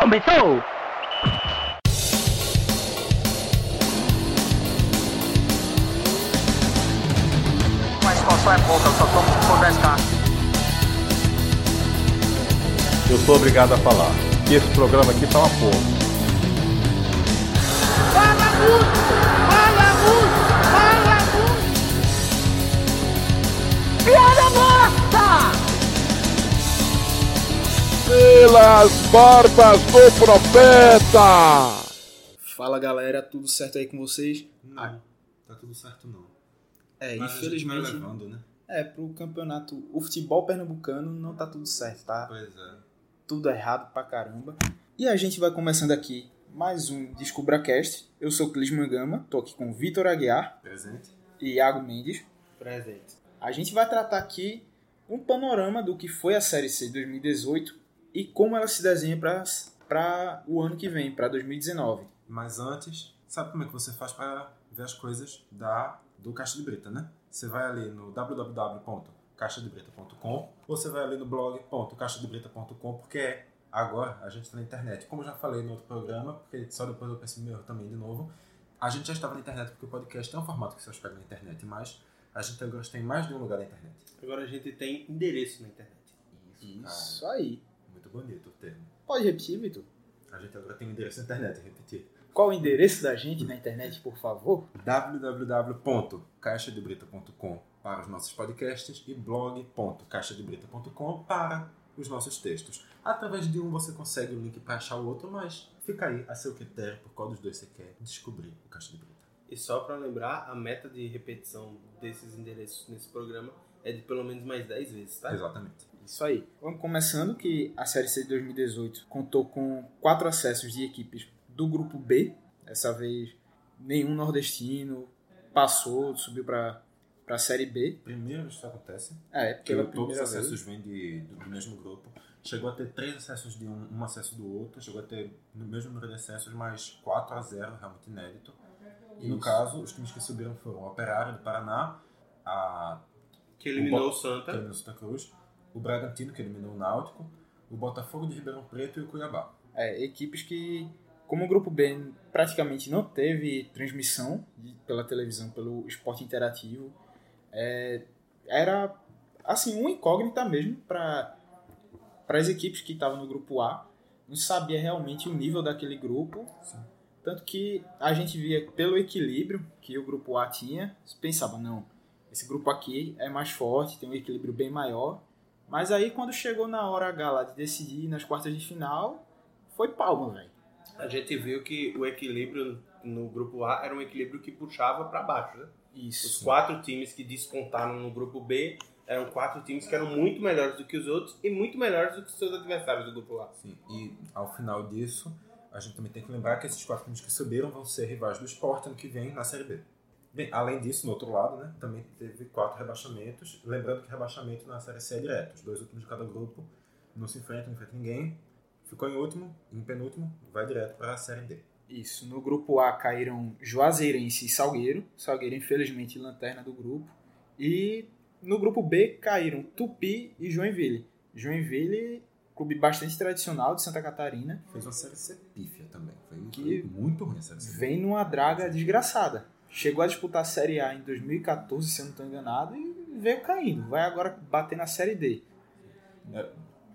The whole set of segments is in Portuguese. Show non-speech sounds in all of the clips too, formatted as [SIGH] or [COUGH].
Começou! A expansão é pouca, eu só tomo por 10k. Eu sou obrigado a falar que esse programa aqui tá uma porra. Fala muito! Pelas barbas do profeta. Fala galera, tudo certo aí com vocês? Não, tá tudo certo não. É, Mas a gente infelizmente. vai levando, né? É, pro campeonato, o futebol pernambucano não tá tudo certo, tá? Pois é. Tudo errado pra caramba. E a gente vai começando aqui mais um DescubraCast. Eu sou Clisman Gama, tô aqui com Vitor Aguiar Presente? e Iago Mendes. Presente. A gente vai tratar aqui um panorama do que foi a Série C de 2018 e como ela se desenha para o ano que vem, para 2019. Mas antes, sabe como é que você faz para ver as coisas da, do Caixa de Brita, né? Você vai ali no www.caixadebrita.com ou você vai ali no blog.caixadebrita.com porque agora a gente está na internet. Como eu já falei no outro programa, porque só depois eu pensei meu também de novo, a gente já estava na internet porque o podcast é um formato que você hospeda na internet, mas a gente agora tem mais de um lugar na internet. Agora a gente tem endereço na internet. Isso aí. Muito bonito o termo. Pode repetir, Vitor? A gente agora tem um endereço na internet, repetir. Qual o endereço da gente na internet, por favor? www.caixadebrita.com para os nossos podcasts e blog.caixadebrita.com para os nossos textos. Através de um você consegue o link para achar o outro, mas fica aí a seu critério por qual dos dois você quer descobrir o Caixa de Brita. E só para lembrar, a meta de repetição desses endereços nesse programa é de pelo menos mais 10 vezes, tá? Exatamente. Isso aí. Vamos começando que a Série C de 2018 contou com quatro acessos de equipes do grupo B. Dessa vez, nenhum nordestino passou, subiu para a Série B. Primeiro isso acontece. É, pela Porque todos os acessos vêm do, do mesmo grupo. Chegou a ter três acessos de um, um acesso do outro. Chegou a ter no mesmo número de acessos, mas 4 a 0 realmente inédito. E no Isso. caso, os times que subiram foram o Operário do Paraná, a Que eliminou Bo- o Santa. que eliminou o Santa Cruz, o Bragantino, que eliminou o Náutico, o Botafogo de Ribeirão Preto e o Cuiabá. É, equipes que, como o grupo B praticamente não teve transmissão pela televisão, pelo esporte interativo, é, era assim uma incógnita mesmo para as equipes que estavam no grupo A. Não sabia realmente o nível daquele grupo. Tanto que a gente via pelo equilíbrio que o grupo A tinha, pensava, não, esse grupo aqui é mais forte, tem um equilíbrio bem maior. Mas aí quando chegou na hora H lá de decidir nas quartas de final, foi palma, velho. A gente viu que o equilíbrio no grupo A era um equilíbrio que puxava para baixo, né? Os Isso. quatro times que descontaram no grupo B eram quatro times que eram muito melhores do que os outros e muito melhores do que os seus adversários do grupo A. Sim, e ao final disso, a gente também tem que lembrar que esses quatro times que subiram vão ser rivais do Sport ano que vem na Série B. Bem, além disso, no outro lado, né, também teve quatro rebaixamentos. Lembrando que rebaixamento na Série C é direto. Os dois últimos de cada grupo não se enfrentam, não enfrentam ninguém. Ficou em último, em penúltimo, vai direto para a Série D. Isso. No grupo A caíram Juazeirense e Salgueiro. Salgueiro, infelizmente, lanterna do grupo. E no grupo B caíram Tupi e Joinville. Joinville, clube bastante tradicional de Santa Catarina, Fez uma Série C pífia também. Foi, Que muito ruim a Série C. vem numa draga desgraçada. Chegou a disputar a Série A em 2014, se eu não estou enganado, e veio caindo. Vai agora bater na Série D.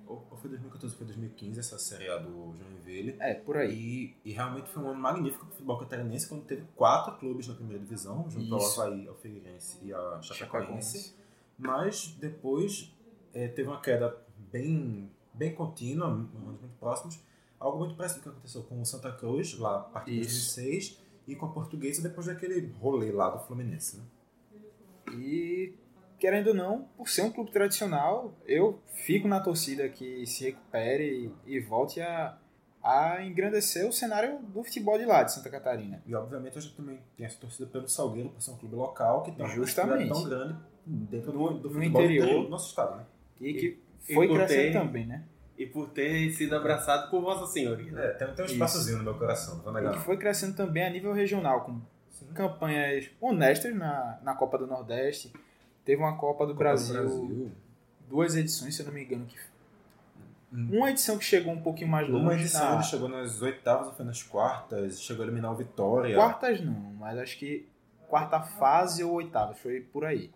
Ou ou foi 2014 ou foi 2015 essa Série A do Joinville. É, por aí. E, e realmente foi um ano magnífico para o futebol catarinense, quando teve quatro clubes na primeira divisão, junto Isso. ao Havaí, ao Figueirense e a Chapecoense. Mas depois eh, teve uma queda bem, bem contínua, anos muito próximos. Algo muito parecido com o que aconteceu com o Santa Cruz, lá a partir de Isso. 2006, e com a Portuguesa depois daquele rolê lá do Fluminense. Né? E, querendo ou não, por ser um clube tradicional, eu fico na torcida que se recupere e, e volte a, a engrandecer o cenário do futebol de lá, de Santa Catarina. E obviamente a gente também tem essa torcida pelo Salgueiro, por ser um clube local, que tem uma Justamente. possibilidade tão grande dentro do, do No futebol interior. do nosso estado. Né? E que E foi crescendo também, né? E por ter sido abraçado por Vossa Senhoria. né? É, tem, tem um espaçozinho no meu coração, não vou E que foi crescendo também a nível regional, com campanhas honestas na, na Copa do Nordeste. Teve uma Copa do, Copa do Brasil, Brasil. duas edições, se eu não me engano, que Uma edição que chegou um pouquinho mais longe. Uma edição na... ele chegou nas oitavas ou foi nas quartas, chegou a eliminar o Vitória. Quartas não, mas acho que quarta fase ou oitava, foi por aí.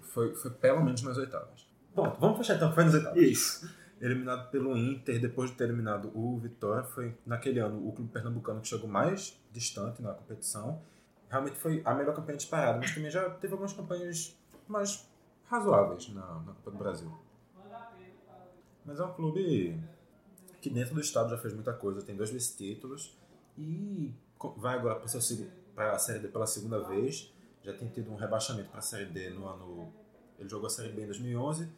Foi, foi pelo menos nas oitavas. Pronto, vamos fechar então, foi nas oitavas. Isso. Eliminado pelo Inter, depois de ter eliminado o Vitória, foi naquele ano o clube pernambucano que chegou mais distante na competição. Realmente foi a melhor campanha disparada, mas também já teve algumas campanhas mais razoáveis na, na Copa do Brasil. Mas é um clube que dentro do estado já fez muita coisa, tem dois vice-títulos e vai agora para a Série D pela segunda vez. Já tem tido um rebaixamento para a Série D no ano. Ele jogou a Série B em 2011,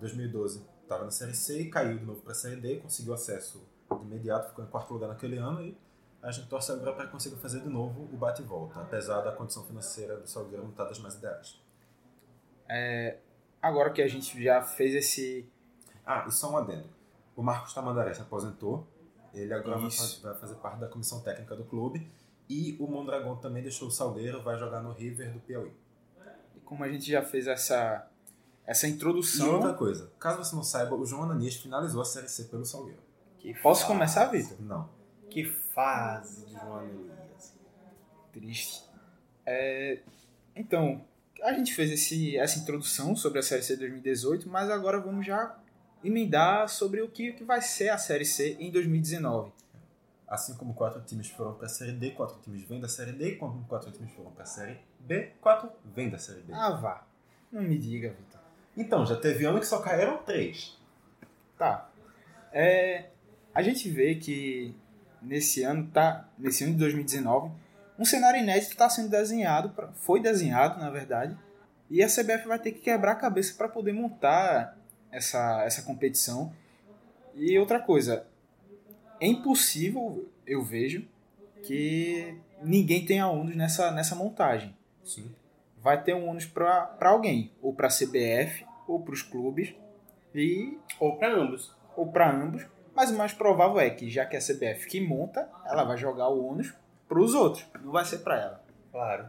2012 estava na Série C e caiu de novo para a Série D, conseguiu acesso de imediato, ficou em quarto lugar naquele ano e a gente torce agora para que consiga fazer de novo o bate e volta, apesar da condição financeira do Salgueiro não estar das mais ideais. Agora que a gente já fez esse. Ah, e só um adendo. O Marcos Tamandaré se aposentou. Ele agora vai, Isso. faz- vai fazer parte da comissão técnica do clube. E o Mondragão também deixou o Salgueiro, vai jogar no River do Piauí. Como a gente já fez essa, essa E introdução. outra coisa, caso você não saiba, o João Ananias finalizou a Série C pelo Salgueiro. Que Posso fase. começar, Vitor? Não. Que fase de João Ananias. Triste. É, então, a gente fez esse, essa introdução sobre a Série C 2018, mas agora vamos já emendar sobre o que, que vai ser a Série C em 2019. Assim como quatro times foram para a Série D, quatro times vêm da Série D, e como quatro times foram para a Série B, quatro vêm da Série B. Ah, vá. Não me diga, Vitor. Então, já teve ano que só caíram três. Tá. É, a gente vê que nesse ano, tá, nesse ano de 2019, um cenário inédito está sendo desenhado, pra- foi desenhado, na verdade, e a CBF vai ter que quebrar a cabeça para poder montar essa, essa competição. E outra coisa, é impossível, eu vejo, que ninguém tenha ônus nessa, nessa montagem. Sim. Vai ter um ônus para alguém, ou para a CBF, ou para os clubes, e Ou pra ambos. ou para ambos, mas o mais provável é que, já que é a CBF que monta, ela vai jogar o ônus para os outros, não vai ser para ela. Claro.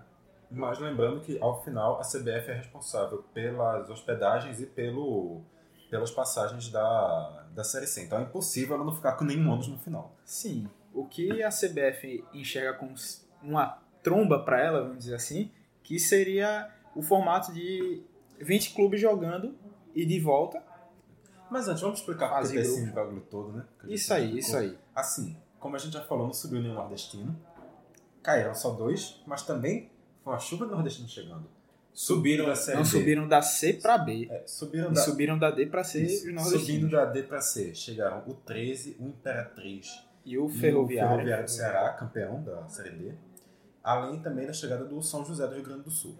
Mas lembrando que, ao final, a CBF é responsável pelas hospedagens e pelo, pelas passagens da, da Série C. Então é impossível ela não ficar com nenhum ônus no final. Sim, o que a CBF enxerga como uma tromba para ela, vamos dizer assim, que seria o formato de 20 clubes jogando e de volta. Mas antes, vamos explicar por que esse bagulho todo, né? Isso aí, explicou. isso aí. Assim, como a gente já falou, não subiu nenhum nordestino. Caíram só dois, mas também foi uma chuva de nordestino chegando. Subiram da Série Não subiram da C para B. É, subiram E da, subiram da D para C Isso. os Subindo da D para C, chegaram o 13, o Imperatriz E o e Ferroviário. o Ferroviário do Ceará, campeão da Série D. Além também da chegada do São José do Rio Grande do Sul.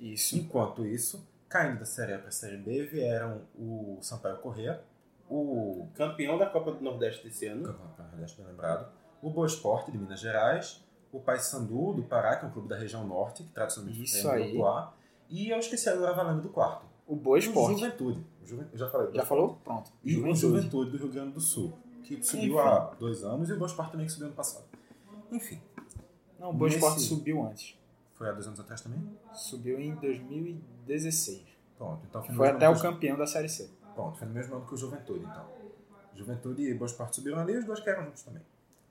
Isso. Enquanto isso, caindo da Série A para a Série B, vieram o Sampaio Corrêa, o Campeão da Copa do Nordeste desse ano. Campeão Nordeste bem lembrado, o Boa Esporte de Minas Gerais, o Paysandu do Pará, que é um clube da região norte, que tradicionalmente Isso foi aí. A, e eu esqueci agora valendo do quarto. O Boa O Esporte. Juventude. O Juven- Eu já falei. Já falou? Pronto. E o Juventude do Rio Grande do Sul, que subiu Enfim. há dois anos, e o Boa Esporte também que subiu ano passado. Enfim, Não, o Boa Nesse- Esporte subiu antes. foi há dois anos atrás também? Subiu em 2016. Pronto, então Foi mesmo até o campeão da Série C. Pronto, foi no mesmo ano que o Juventude, então. Juventude e Boa Esporte subiram ali, os dois caíram juntos também.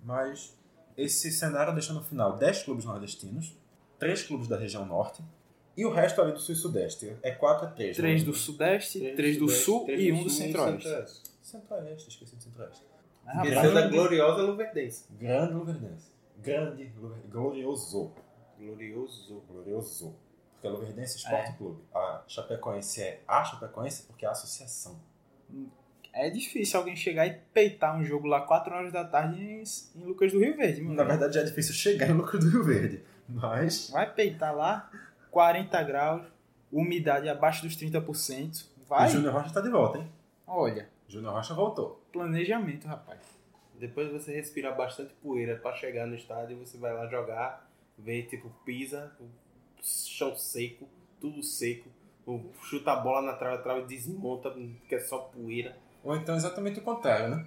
Mas esse cenário deixa no final 10 clubes nordestinos, 3 clubes da região norte, e o resto ali do sul e sudeste. É 4 a 3. Três do Sudeste, três do Sul três e um do Centro-Oeste. Centro-Oeste, esqueci do Centro-Oeste. Ah, Esqueceu da Grande- gloriosa Luverdense. Grande Luverdense. Grande, Luver- glorioso. Glorioso. Glorioso. Porque é Luverdense Esporte É. Clube. A Chapecoense é a Chapecoense porque é a associação. É difícil alguém chegar e peitar um jogo lá 4 horas da tarde em, em Lucas do Rio Verde, meu Na verdade já é difícil chegar em Lucro do Rio Verde. Mas Vai peitar lá, 40 graus, umidade abaixo dos 30%. Vai? o Júnior Rocha tá de volta, hein? Olha, Júnior Rocha voltou. planejamento, rapaz. Depois você respira bastante poeira pra chegar no estádio, você vai lá jogar, ver tipo pisa, chão seco, tudo seco, chuta a bola na trave, a trave desmonta, que é só poeira. Ou então exatamente o contrário, né?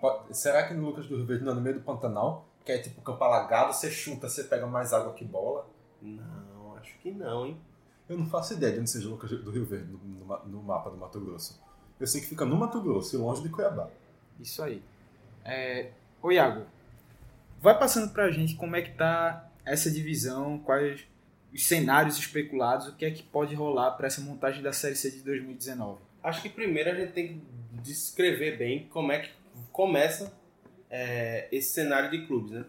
Po- Será que no Lucas do Rio Verde não é no meio do Pantanal? Que é tipo campo alagado, você chuta, você pega mais água que bola? Não, acho que não, hein? Eu não faço ideia de onde seja o Lucas do Rio Verde no, no no mapa do Mato Grosso. Eu sei que fica no Mato Grosso e longe de Cuiabá. Isso aí. É... Ô Iago, vai passando pra gente como é que tá essa divisão, quais os cenários especulados, o que é que pode rolar para essa montagem da Série C de 2019. Acho que primeiro a gente tem que descrever bem como é que começa é, esse cenário de clubes, né?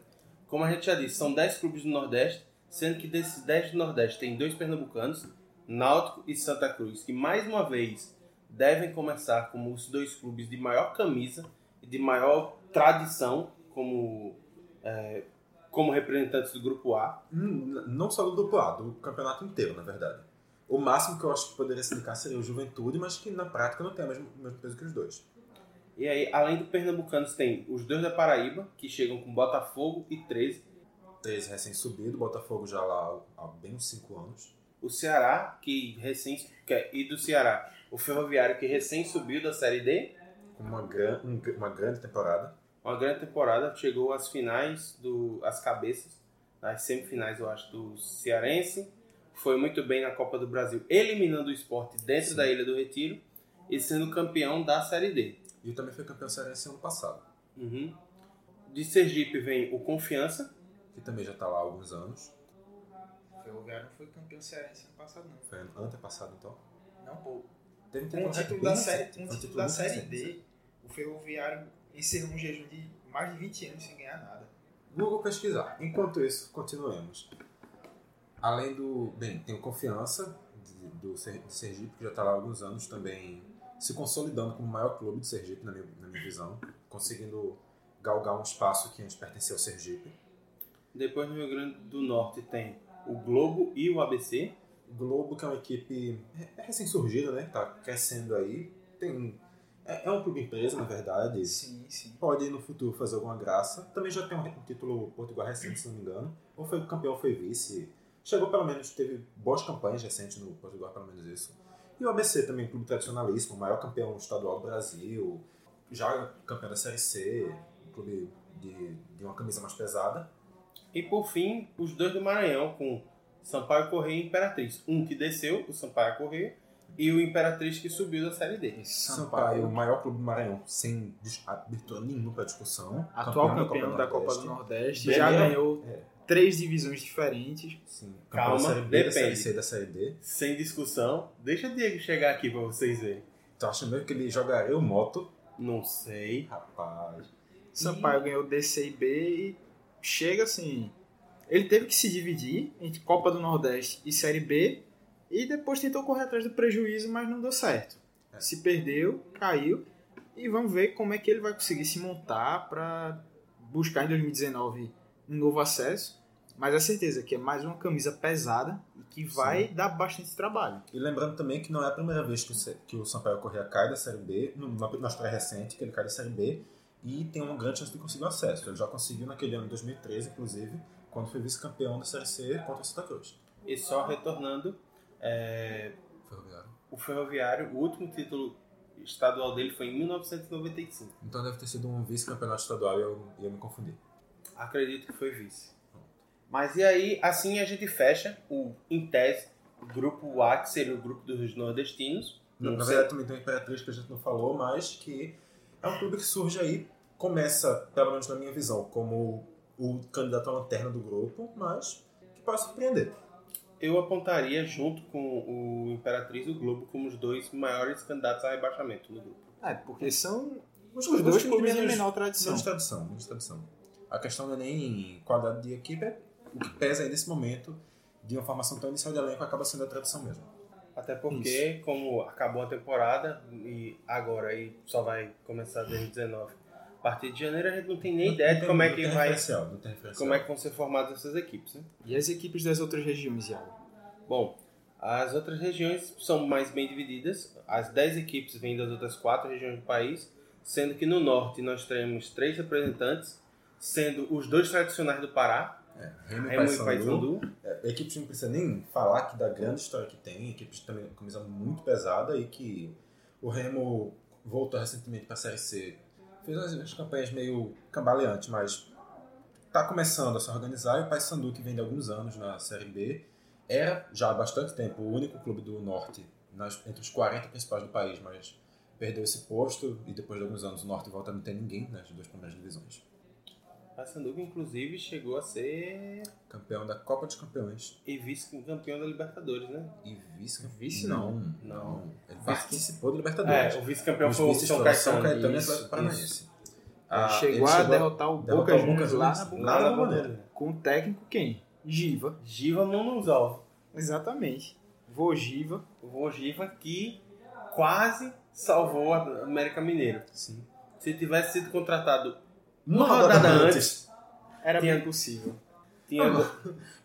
Como a gente já disse, são 10 clubes do Nordeste, sendo que desses 10 do Nordeste tem dois pernambucanos, Náutico e Santa Cruz, que mais uma vez devem começar como os dois clubes de maior camisa e de maior tradição como, é, como representantes do Grupo A. Hum, Não só do duplo A, do campeonato inteiro, na verdade. O máximo que eu acho que poderia se indicar seria o Juventude, mas que na prática não tem o mesmo, mesmo peso que os dois. E aí, além do Pernambucanos, tem os dois da Paraíba, que chegam com Botafogo e 13. 13 recém-subido, Botafogo já lá há bem uns 5 anos. O Ceará, que recém. que é- E do Ceará, o Ferroviário, que recém subiu da Série D. Com uma, gran, um- uma grande temporada. Uma grande temporada, chegou às finais, do, às cabeças, nas semifinais, eu acho, do Cearense. Foi muito bem na Copa do Brasil, eliminando o esporte dentro Sim. da Ilha do Retiro e sendo campeão da Série D. E também foi campeão cearense ano passado, Uhum. De Sergipe vem o Confiança, que também já está lá há alguns anos. O Ferroviário não foi campeão cearense ano passado, não. Foi ano antepassado, então. Não, pô. Teve um Com o título da série, com um o título da série. D, o Ferroviário encerrou um jejum de mais de 20 anos sem ganhar nada. Google pesquisar. Enquanto isso, continuemos. Além do. Bem, tem o Confiança, de- do de Sergipe, que já está lá há alguns anos, também se consolidando como o maior clube de Sergipe, na minha, na minha visão. Conseguindo galgar um espaço que antes pertencia ao Sergipe. depois no Rio Grande do Norte tem o Globo e o ABC. Globo, que é uma equipe recém-surgida, né? Tá crescendo aí. Tem, é, é um clube empresa, na verdade. Sim, sim. Pode no futuro fazer alguma graça. Também já tem um, um título Portugal recente, se não me engano. Ou foi campeão ou foi vice. Chegou pelo menos, teve boas campanhas recentes no Portugal, pelo menos isso. E o ABC também, um clube tradicionalíssimo, o maior campeão estadual do Brasil. Já campeão da Série C, um clube de, de uma camisa mais pesada. E por fim, os dois do Maranhão, com Sampaio Correia e Imperatriz. Um que desceu, o Sampaio Correia, e o Imperatriz que subiu da Série D. Sampaio, o maior clube do Maranhão, sem abertura nenhuma para discussão. Atual campeão da Copa do Nordeste. Já ganhou É. três divisões diferentes. Sim, Calma, campeão da Série B, da Série depende. C e da Série D. Sem discussão. Deixa o Diego chegar aqui pra vocês verem. Tu acha mesmo que ele jogaria o moto? Não sei. Rapaz. Sampaio ganhou DC e B e chega assim. Ele teve que se dividir entre Copa do Nordeste e Série B e depois tentou correr atrás do prejuízo, mas não deu certo. É. Se perdeu, caiu e vamos ver como é que ele vai conseguir se montar para buscar em 2019 um novo acesso. Mas a certeza que é mais uma camisa pesada e que vai dar bastante trabalho. E lembrando também que não é a primeira vez que o, Se- que o Sampaio Corrêa cai da Série B, no- na, na história recente, que ele cai da Série B, e tem uma grande chance de conseguir o acesso. Ele já conseguiu naquele ano de 2013, inclusive, quando foi vice-campeão da Série C contra o Santa Cruz. E só retornando, é, Ferroviário. o Ferroviário, o último título estadual dele foi em 1995. Então deve ter sido um vice-campeonato estadual e eu, eu me confundi. Acredito que foi vice. Mas e aí, assim a gente fecha o, em tese, o grupo A, que seria o grupo dos nordestinos. Não na verdade, também tem uma Imperatriz que a gente não falou, mas que é um clube que surge aí, começa, pelo menos na minha visão, como o candidato à lanterna do grupo, mas que pode surpreender. Eu apontaria, junto com o Imperatriz e o Globo, como os dois maiores candidatos a rebaixamento no grupo. É, porque são Os, os dois clubes de menor tradição. Menos tradição, menos tradição. A questão não é nem qualidade de equipe, é o que pesa aí nesse momento de uma formação tão inicial de elenco acaba sendo a tradição mesmo. Até porque, como acabou a temporada e agora aí só vai começar 2019, a partir de janeiro a gente não tem nem Não- ideia não de como é que vai, como é que vão ser formadas essas equipes, né? E as equipes das outras regiões, Iago? Bom, as outras regiões são mais bem divididas. As 10 equipes vêm das outras quatro regiões do país, sendo que no norte nós teremos três representantes, sendo os dois tradicionais do Pará, É, Remo e Remo e Paysandu. Paysandu, É, equipes não precisa nem falar que da grande história que tem, equipes também com camisa muito pesada e que o Remo voltou recentemente para a Série C. Fez umas campanhas meio cambaleantes, mas está começando a se organizar e o Paysandu, que vem de alguns anos na Série B, era já há bastante tempo o único clube do Norte nas- entre os 40 principais do país, mas perdeu esse posto e depois de alguns anos o Norte volta a não ter ninguém nas duas primeiras divisões. Paysandu, inclusive, chegou a ser Campeão da Copa dos Campeões e vice-campeão da Libertadores, né? e vice Vice não, Não. Ele participou do Libertadores. É, o vice-campeão foi o São foram São Caetano. Caetano e Atlético Paranaense. Ah, chegou ele a derrotar o Boca o Juniors lá. Lá na. Bomboneira. Com o técnico quem? Giva. Giva Monuzal. Exatamente. Vô Giva. O Vogiva que quase salvou a América Mineiro. Sim. Se tivesse sido contratado Uma uma rodada rodada antes. antes, Era Tinha- bem possível. tinha.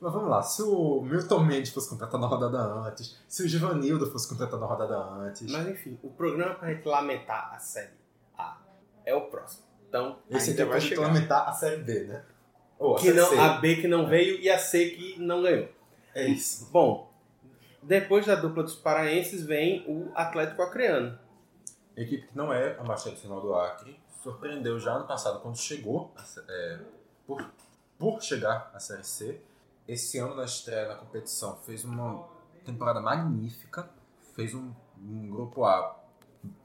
Mas vamos lá, se o Milton Mendes fosse contratado na rodada antes, se o Givanildo fosse contratado na rodada antes, Mas enfim, o programa pra gente lamentar a série A é o próximo. Então, esse aqui vai vai chegar. lamentar a Série B, né? Ou a que Série não, C. a B que não veio e a C que não ganhou. É isso. Bom, depois da dupla dos paraenses vem o Atlético Acreano. equipe que não é a mais tradicional do Acre, surpreendeu já no passado quando chegou, é, por, por chegar à Série C. Esse ano, na estreia na competição, fez uma temporada magnífica, fez um, um grupo A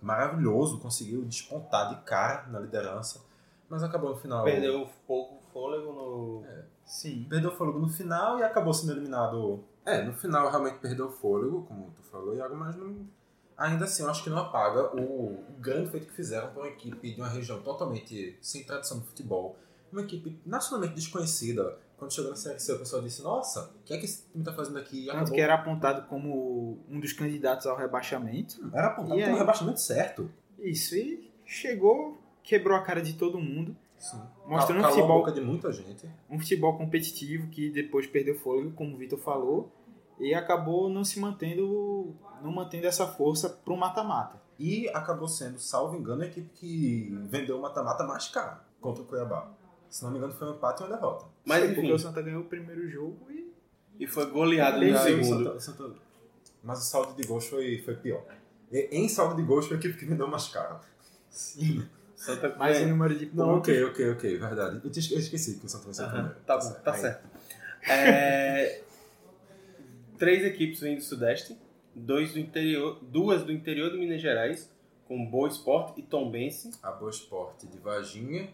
maravilhoso, conseguiu despontar de cara na liderança, mas acabou no final. Perdeu pouco fôlego no. Sim. Perdeu o fôlego no final e acabou sendo eliminado. É, no final realmente perdeu o fôlego, como tu falou, Iago, mas não, ainda assim eu acho que não apaga o, grande feito que fizeram para uma equipe de uma região totalmente sem tradição no futebol. Uma equipe nacionalmente desconhecida. Quando chegou na Série C, o pessoal disse: Nossa, o que é que esse time tá fazendo aqui? E Tanto que era apontado como um dos candidatos ao rebaixamento. Era apontado E como aí? rebaixamento certo. Isso, e chegou, quebrou a cara de todo mundo. Sim. Mostrando um Calou futebol- a boca de muita gente. Um futebol competitivo que depois perdeu fôlego, como o Vitor falou, e acabou não se mantendo, não mantendo essa força para o mata-mata. E acabou sendo, salvo engano, a equipe que vendeu o mata-mata mais caro contra o Cuiabá. Se não me engano, foi um empate e uma derrota. Mas Porque enfim, o Santa ganhou o primeiro jogo e e foi goleado no segundo. Santa- o Santa- Mas o saldo de gols foi, foi pior. E, em saldo de gols foi a equipe que vendeu mais caro. sim, Santa mais em número de Não, pontos. ok, ok, ok, verdade. Eu, tinha- eu esqueci que o Santa vai ser o Aham, primeiro. Tá bom, tá Aí, certo. É, [LAUGHS] três equipes vêm do Sudeste, dois do interior, duas do interior de Minas Gerais, com Boa Esporte e Tombense. A Boa Esporte de Varginha,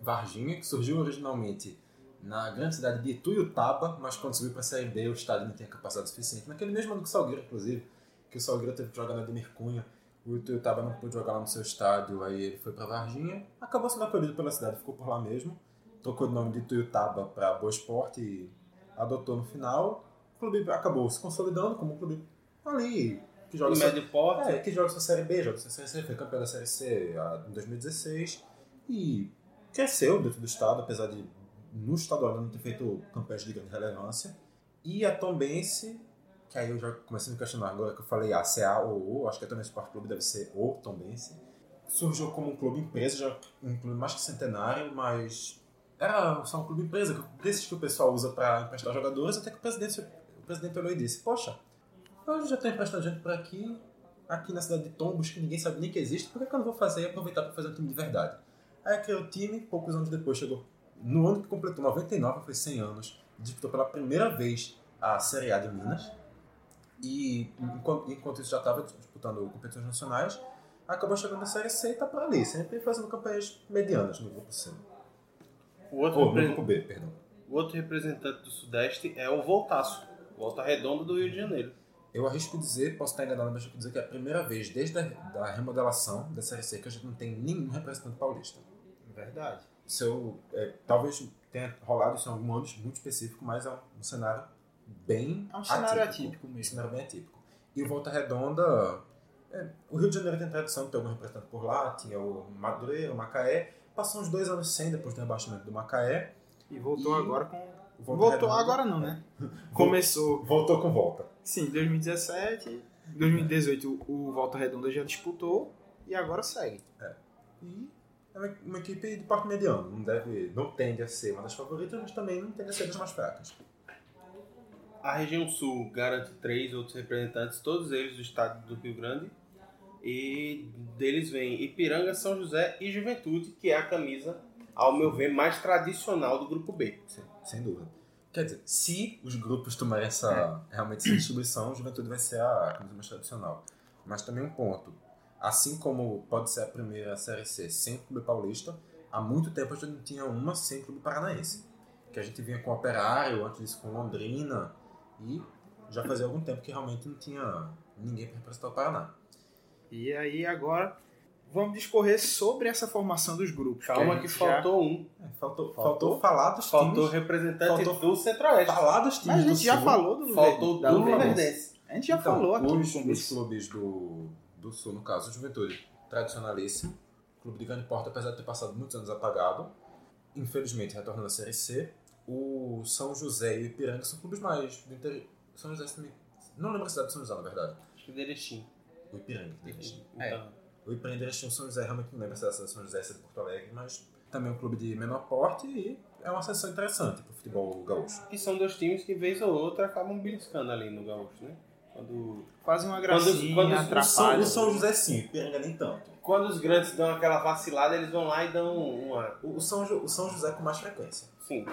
Varginha, que surgiu originalmente na grande cidade de Ituiutaba, mas quando subiu para a Série B o estádio não tinha capacidade suficiente. Naquele mesmo ano que o Salgueiro, inclusive, que o Salgueiro teve que jogar na Ademir Cunha, o Ituiutaba não pôde jogar lá no seu estádio, aí ele foi para Varginha, acabou sendo acolhido pela cidade, ficou por lá mesmo, trocou o nome de Ituiutaba para Boa Esporte e adotou no final. O clube acabou se consolidando como um clube ali, que joga E só- médio porte. é, que joga sua Série B, joga sua Série C, foi campeão da Série C ah, em 2016 e cresceu dentro do estado, apesar de no estadual não ter feito campanhas de grande relevância. E a Tombense, que aí eu já comecei a me questionar agora que eu falei A, CA ou O, acho que a Tombense Sport Clube deve ser O Tombense. Surgiu como um clube empresa, já um clube mais que centenário, mas era só um clube empresa, desses que o pessoal usa para emprestar jogadores, até que o presidente, o presidente olhou e disse, poxa, eu já estou emprestando gente por aqui, aqui na cidade de Tombos, que ninguém sabe nem que existe, por que, que eu não vou fazer e aproveitar para fazer um time de verdade? Aí criou o time, poucos anos depois chegou. No ano que completou 99, foi 100 anos, disputou pela primeira vez a Série A de Minas. E enquanto, enquanto isso já estava disputando competições nacionais, acabou chegando na Série C e está por ali, sempre fazendo campanhas medianas no grupo C. O outro, Ou no repre- grupo B, perdão. o outro representante do Sudeste é o Voltaço, Volta Redonda do Rio de Janeiro. Eu arrisco dizer, posso estar enganado, mas arrisco dizer que é a primeira vez desde a da remodelação da C que a gente não tem nenhum representante paulista. Verdade. Seu, é, talvez tenha rolado isso em algum ano muito específico, mas é um cenário bem É um cenário atípico Um mesmo. cenário bem atípico. E o Volta Redonda... é, o Rio de Janeiro tem tradição de ter algum representante por lá, tinha o Madureira, o Macaé. Passou uns dois anos sem depois do rebaixamento do Macaé. E voltou E- agora com. Volta Voltou Redonda- agora não, né? [LAUGHS] Começou. Voltou com volta. Sim, 2017, 2018 o Volta Redonda já disputou e agora segue. E é uma, uma equipe de parte mediano. Não, deve, não tende a ser uma das favoritas, mas também não tende a ser das mais fracas. A região sul garante três outros representantes, todos eles do estado do Rio Grande. E deles vem Ipiranga, São José e Juventude, que é a camisa, ao meu ver, mais tradicional do grupo B. Sim, sem dúvida. Quer dizer, se os grupos tomarem essa, realmente essa distribuição, a Juventude vai ser a camisa mais tradicional. Mas também um ponto. Assim como pode ser a primeira Série C sem Clube Paulista, há muito tempo a gente não tinha uma sem Clube Paranaense. Que a gente vinha com o Operário, antes disso com Londrina, e já fazia algum tempo que realmente não tinha ninguém para representar o Paraná. E aí agora vamos discorrer sobre essa formação dos grupos. Calma que gente já- faltou um. É, faltou, Faltou? faltou falar dos Faltou times. representante Faltou- do Centro-Oeste. Falar dos times Mas a do gente já Sul. falou do Faltou do Luverdense. A gente já Então, falou aqui os, os clubes do, do Sul, no caso, Juventude, tradicionalíssimo. Clube de Grande Porta, apesar de ter passado muitos anos apagado, infelizmente retornando à Série C. O São José e o Ipiranga são clubes mais do interior. São José também. Não lembro a cidade de São José, na verdade. Acho que Derechim. O Ipiranga. de Erechim. Então, O de Erechim, o São José, realmente não lembro se é de São José, se é de Porto Alegre, mas também é um clube de menor porte e é uma sessão interessante para o futebol gaúcho. que são dois times que, vez ou outra, acabam beliscando ali no Gaúcho, né? Quando, Fazem uma Quando- gracinha, quando os- O São, atrapalham. o São José sim, o Ipiranga nem tanto. quando os grandes dão aquela vacilada, eles vão lá e dão uma... O, o São, o São José com mais frequência. Sim.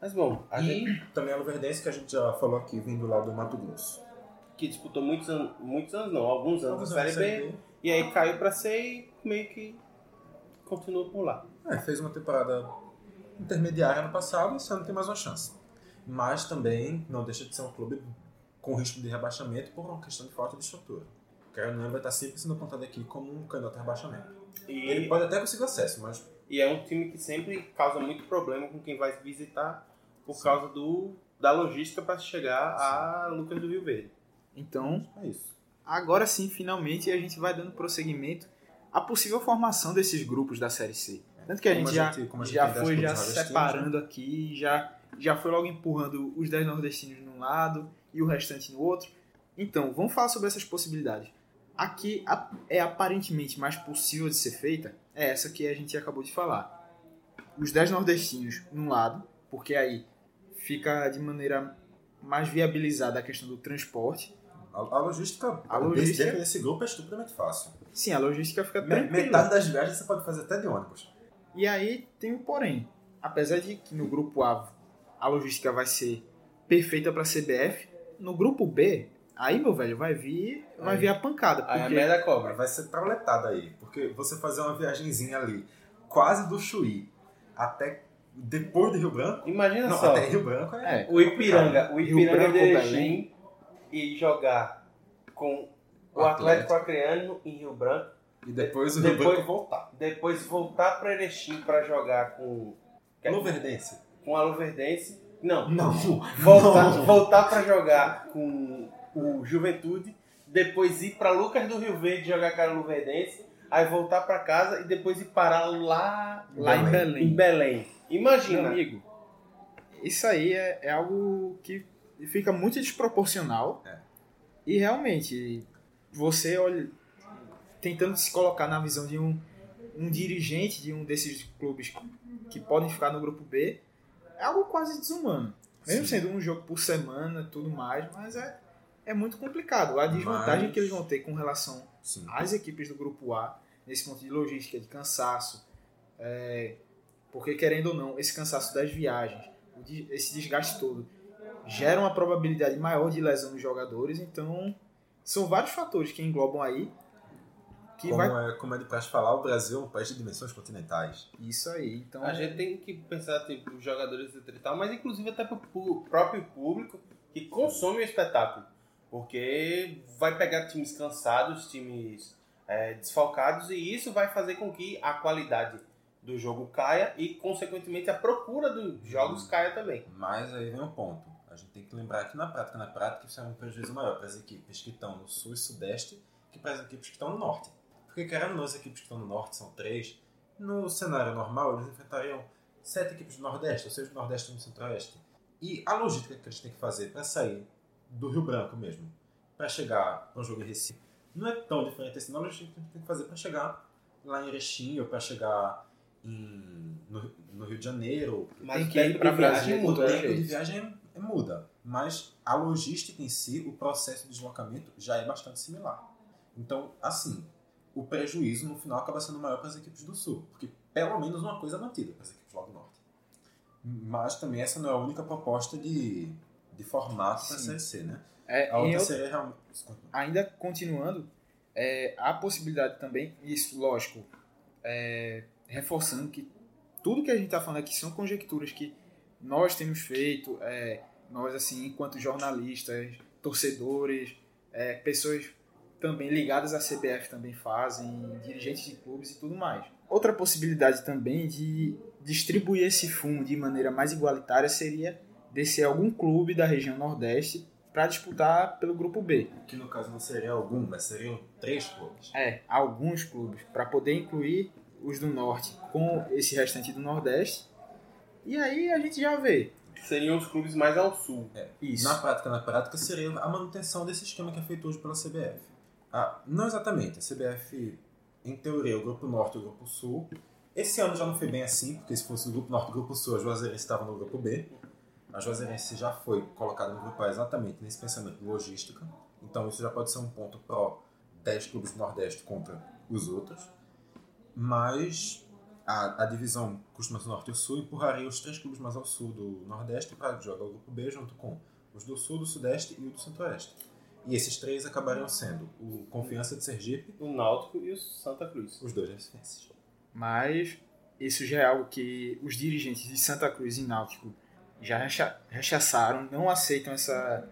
Mas bom, a gente E também a Luverdense, que a gente já falou aqui, vindo lá do Mato Grosso. que disputou muitos anos, muitos anos não, alguns anos Alguns anos Série B, Série B. e aí caiu pra C e meio que continua por lá. É, fez uma temporada intermediária no passado e esse ano tem mais uma chance. Mas também não deixa de ser um clube com risco de rebaixamento por uma questão de falta de estrutura. Não, ele vai estar sempre sendo contado aqui como um candidato a rebaixamento. E, Ele pode até conseguir acesso, mas e é um time que sempre causa muito problema com quem vai visitar por causa do, da logística para chegar a Lucas do Rio Verde. Então, é isso. Agora sim, finalmente, a gente vai dando prosseguimento à possível formação desses grupos da Série C. Tanto que a gente, a já, gente- como a gente já foi já nordestinos, separando aqui, já, já foi logo empurrando os 10 nordestinos num lado e o restante no outro. Então, vamos falar sobre essas possibilidades. Aqui a- é aparentemente mais possível de ser feita, é essa que a gente acabou de falar. Os 10 nordestinos num lado, porque aí fica de maneira mais viabilizada a questão do transporte. A, a logística, A logística- desse, desse grupo é estupidamente fácil. Sim, a logística fica Me- tranquila. metade das viagens você pode fazer até de ônibus. E aí tem um porém. Apesar de que no grupo A a logística vai ser perfeita para a CBF, no grupo B, aí, meu velho, vai vir, vai vir a pancada. Aí a Porque merda cobra. Vai ser trauletada aí, porque você fazer uma viagenzinha ali, quase do Chuí, até depois do Rio Branco, Imagina não, só, até Rio Branco é... É, o Ipiranga, o Rio Ipiranga Branco de Erechim e jogar com o O Atlético Acreano em Rio Branco, E depois o Rio Depois- Branco voltar. depois voltar para Erechim para jogar com Luverdense. com a Luverdense. Não, Não, voltar, voltar para jogar com o Juventude, depois ir para Lucas do Rio Verde jogar com a Luverdense, aí voltar para casa e depois ir parar lá, lá em em Belém. Belém. Meu Imagina. amigo, isso aí é, é algo que fica muito desproporcional. É. E realmente, você olha, tentando se colocar na visão de um, um dirigente de um desses clubes que podem ficar no grupo B, é algo quase desumano. Mesmo Sim. sendo um jogo por semana e tudo mais, mas é, é muito complicado. A desvantagem Mas- que eles vão ter com relação Sim. as equipes do grupo A nesse ponto de logística, de cansaço, é, porque querendo ou não, esse cansaço das viagens, esse desgaste todo, gera uma probabilidade maior de lesão nos jogadores, então são vários fatores que englobam aí que Como, vai é, como é de praxe falar, o Brasil é um país de dimensões continentais. isso aí. Então A gente tem que pensar, tipo, os jogadores etc e tal, mas inclusive até pro pu- próprio público que consome o espetáculo. Porque vai pegar times cansados, times é, desfalcados, e isso vai fazer com que a qualidade do jogo caia e, consequentemente, a procura dos jogos caia também. Mas aí vem um ponto. A gente tem que lembrar que na prática, na prática, isso é um prejuízo maior para as equipes que estão no sul e sudeste que para as equipes que estão no norte. Porque querendo ou não, as equipes que estão no norte são três. No cenário normal, eles enfrentariam sete equipes do nordeste, ou seja, do nordeste e do centro-oeste. E a logística que eles têm que fazer para sair do Rio Branco mesmo, para chegar para um jogo em Recife, não é tão diferente assim. A logística que eles têm que fazer para chegar lá em Erechim, ou para chegar em, no, no Rio de Janeiro, Mas Tem o que ir tempo pra viagem o tempo de viagem muda, mas a logística em si, o processo de deslocamento já é bastante similar. Então, assim, o prejuízo no final acaba sendo maior para as equipes do Sul, porque pelo menos uma coisa é mantida para as equipes lá do Norte. Mas também essa não é a única proposta de, de formato para a. Série C, né? é, A outra outro- seria realmente... ainda continuando, é, há possibilidade também, isso, lógico, é, reforçando que tudo que a gente está falando aqui são conjecturas que nós temos feito, é, nós, assim, enquanto jornalistas, torcedores, é, pessoas também ligadas à CBF também fazem, dirigentes de clubes e tudo mais. Outra possibilidade também de distribuir esse fundo de maneira mais igualitária seria descer algum clube da região Nordeste para disputar pelo grupo B. Que no caso não seria algum, mas seriam três clubes. É, alguns clubes, para poder incluir os do Norte com esse restante do Nordeste. E aí a gente já vê. Seriam os clubes mais ao sul. É, Isso. Na prática, na prática, seria a manutenção desse esquema que é feito hoje pela CBF. Ah, não exatamente. A CBF, em teoria, o Grupo Norte e o Grupo Sul. Esse ano já não foi bem assim, porque se fosse o Grupo Norte e o Grupo Sul, a Juazeirense estava no Grupo B. A Juazeirense já foi colocada no Grupo A exatamente nesse pensamento de logística. Então isso já pode ser um ponto pró 10 clubes do Nordeste contra os outros. Mas a, a divisão costuma ser Norte e Sul empurraria os três clubes mais ao sul do Nordeste para jogar o Grupo B junto com os do Sul, do Sudeste e o do Centro-Oeste. E esses três acabariam sendo o Confiança de Sergipe, O Náutico e o Santa Cruz. os dois recifenses. Mas isso já é algo que os dirigentes de Santa Cruz e Náutico já recha- rechaçaram, não aceitam essa,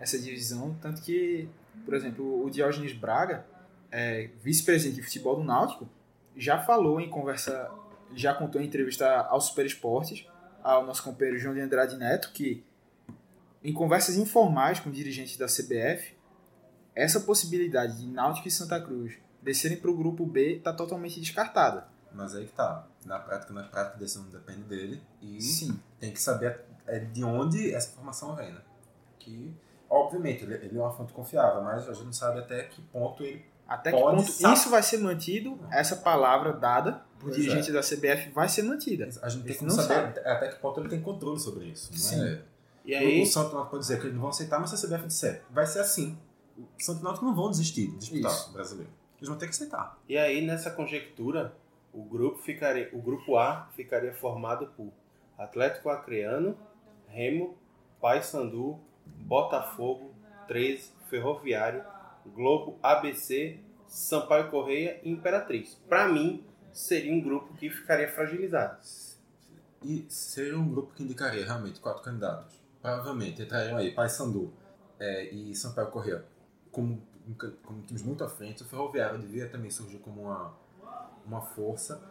essa divisão. Tanto que, por exemplo, o Diógenes Braga, é, vice-presidente de futebol do Náutico, já falou em conversa, já contou em entrevista ao Super Esportes, ao nosso companheiro João de Andrade Neto, que em conversas informais com dirigentes da CBF, essa possibilidade de Náutico e Santa Cruz descerem para o grupo B está totalmente descartada. Mas aí que tá. Na prática, na prática, a decisão depende dele. E Sim. tem que saber é, de onde essa informação vem, né? Que, obviamente, ele, ele é uma fonte confiável, mas a gente não sabe até que ponto ele. Até que ponto isso vai ser mantido, essa palavra dada por Pois dirigente da CBF vai ser mantida. A gente tem que não saber até que ponto ele tem controle sobre isso. Não Sim. é? E aí, O Santo Náutico pode dizer que eles não vão aceitar, mas se a CBF disser, vai ser assim. O Santo Náutico não vão desistir de disputar Isso. o brasileiro. Eles vão ter que aceitar. e aí nessa conjectura, o grupo ficaria, o grupo A ficaria formado por Atlético Acreano, Remo, Paysandu, Botafogo, 13, Ferroviário, Globo, ABC, Sampaio Correia e Imperatriz. Para mim, seria um grupo que ficaria fragilizado. E seria um grupo que indicaria realmente quatro candidatos. Provavelmente entrariam aí Paysandu é, e Sampaio Correia como, como times muito à frente. O Ferroviário devia também surgir como uma, uma força.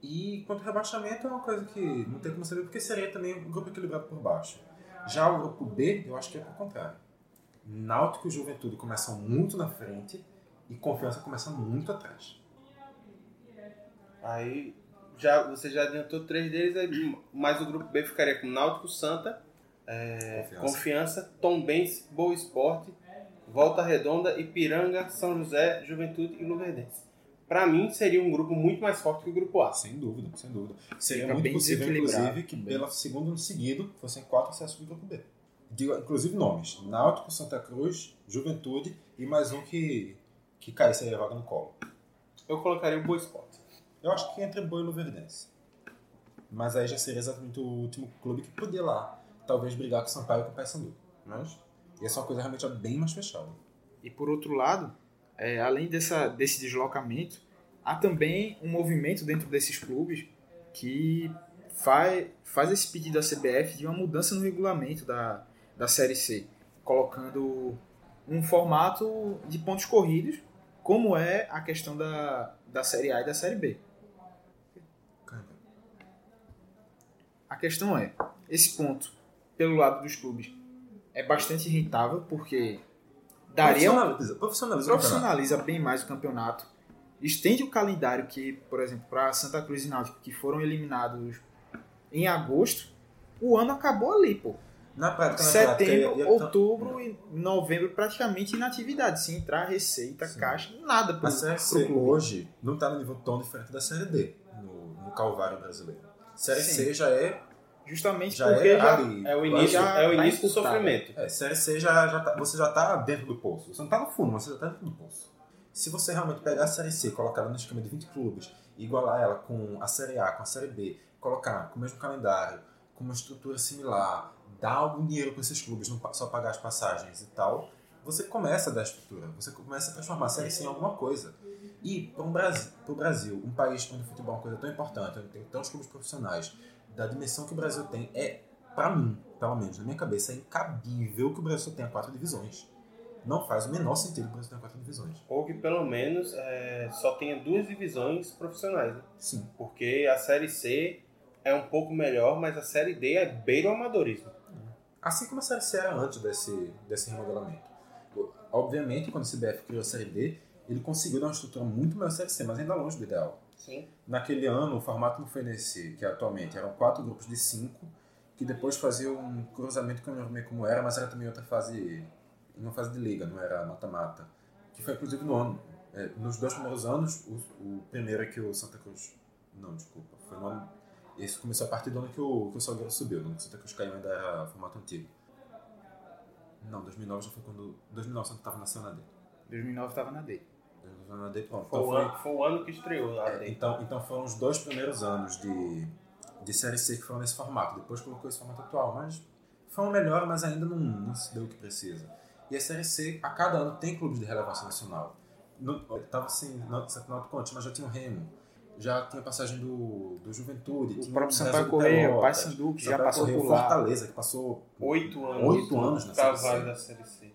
E quanto ao rebaixamento é uma coisa que não tem como saber, porque seria também um grupo equilibrado por baixo. Já o grupo B, eu acho que é o contrário. Náutico e Juventude começam muito na frente e Confiança começa muito atrás. Aí já, você já adiantou três deles, aí, mas o grupo B ficaria com Náutico, Santa, é, Confiança. Confiança, Tombense, Boa Esporte, Volta Redonda, Ipiranga, São José, Juventude e Luverdense. Para mim, seria um grupo muito mais forte que o grupo A. Sem dúvida, sem dúvida. Seria Fica muito possível, inclusive, que pela segundo ano seguido fossem quatro acessos do grupo B. Digo, inclusive nomes: Náutico, Santa Cruz, Juventude e mais um que, que caísse aí a vaga no colo. Eu colocaria o Boa Esporte. Eu acho que entre Boi e Luverdense. Mas aí já seria exatamente o último clube que podia lá, talvez brigar com o Sampaio e com o Paysandu. Mas ia ser uma coisa realmente bem mais fechada. E por outro lado, é, além dessa, desse deslocamento, há também um movimento dentro desses clubes que faz, faz esse pedido à CBF de uma mudança no regulamento da, da Série C, colocando um formato de pontos corridos, como é a questão da, da Série A e da Série B. A questão é, esse ponto, pelo lado dos clubes, é bastante rentável, porque daria Profissionaliza, profissionaliza profissionaliza bem mais o campeonato, estende o calendário que, por exemplo, para Santa Cruz e Náutico, que foram eliminados em agosto, o ano acabou ali, pô. Na prática, na Setembro, prática, outubro e novembro praticamente inatividade, sem entrar receita, Sim. caixa, nada pro, A Série C clube. hoje não está no nível tão diferente da Série D, no, no Calvário brasileiro. Série Sim. C já é. Justamente Já porque é já ali. É o início, Já é o tá início do encurtado. sofrimento. É, Série C já, já tá- você já está dentro do poço. Você não está no fundo, mas você já está dentro do poço. Se você realmente pegar a Série C, colocar ela no esquema de 20 clubes, igualar ela com a Série A, com a Série B, colocar com o mesmo calendário, com uma estrutura similar, dar algum dinheiro para esses clubes, não só pagar as passagens e tal, você começa a dar estrutura, você começa a transformar a Série C em alguma coisa. E para o Brasil, Brasil, um país onde o futebol é uma coisa tão importante, onde tem tantos clubes profissionais, da dimensão que o Brasil tem, é, para mim, pelo menos na minha cabeça, é incabível que o Brasil tenha quatro divisões. Não faz o menor sentido que o Brasil tenha quatro divisões. Ou que pelo menos é, só tenha duas divisões profissionais. Né? Sim. Porque a Série C é um pouco melhor, mas a Série D é beira o amadorismo. Assim como a Série C era antes desse, desse remodelamento. Obviamente, quando o CBF criou a Série D, ele conseguiu dar uma estrutura muito maior à Série C, mas ainda longe do ideal. Sim. Naquele ano, o formato não foi nesse que atualmente. Eram quatro grupos de cinco, que depois faziam um cruzamento que eu não lembro como era, mas era também outra fase, uma fase de liga, não era mata-mata. Que foi inclusive no ano. é, nos dois primeiros anos, o, o primeiro é que o Santa Cruz. Não, desculpa. Foi no ano. Esse começou a partir do ano que o, que o Salgueiro subiu. No ano que o Santa Cruz caiu ainda era formato antigo. Não, 2009 já foi quando. 2009 o Santa estava na Cena D. 2009 tava na D. 2009 na D, pronto. Foi, Então o foi, ano, foi o ano que estreou a é, então, então foram os dois primeiros anos de, de Série C que foram nesse formato. Depois colocou esse formato atual, mas foi uma melhora, mas ainda não, não se deu o que precisa. E a Série C, a cada ano, tem clubes de relevância nacional. No, tava assim, não não conte, mas já tinha o Remo, já tinha passagem do, do Juventude, O próprio de Correia, o Paysandu, que já passou Correia, por lá. Fortaleza, que passou Oito anos. Oito anos na Série C. Da Série C.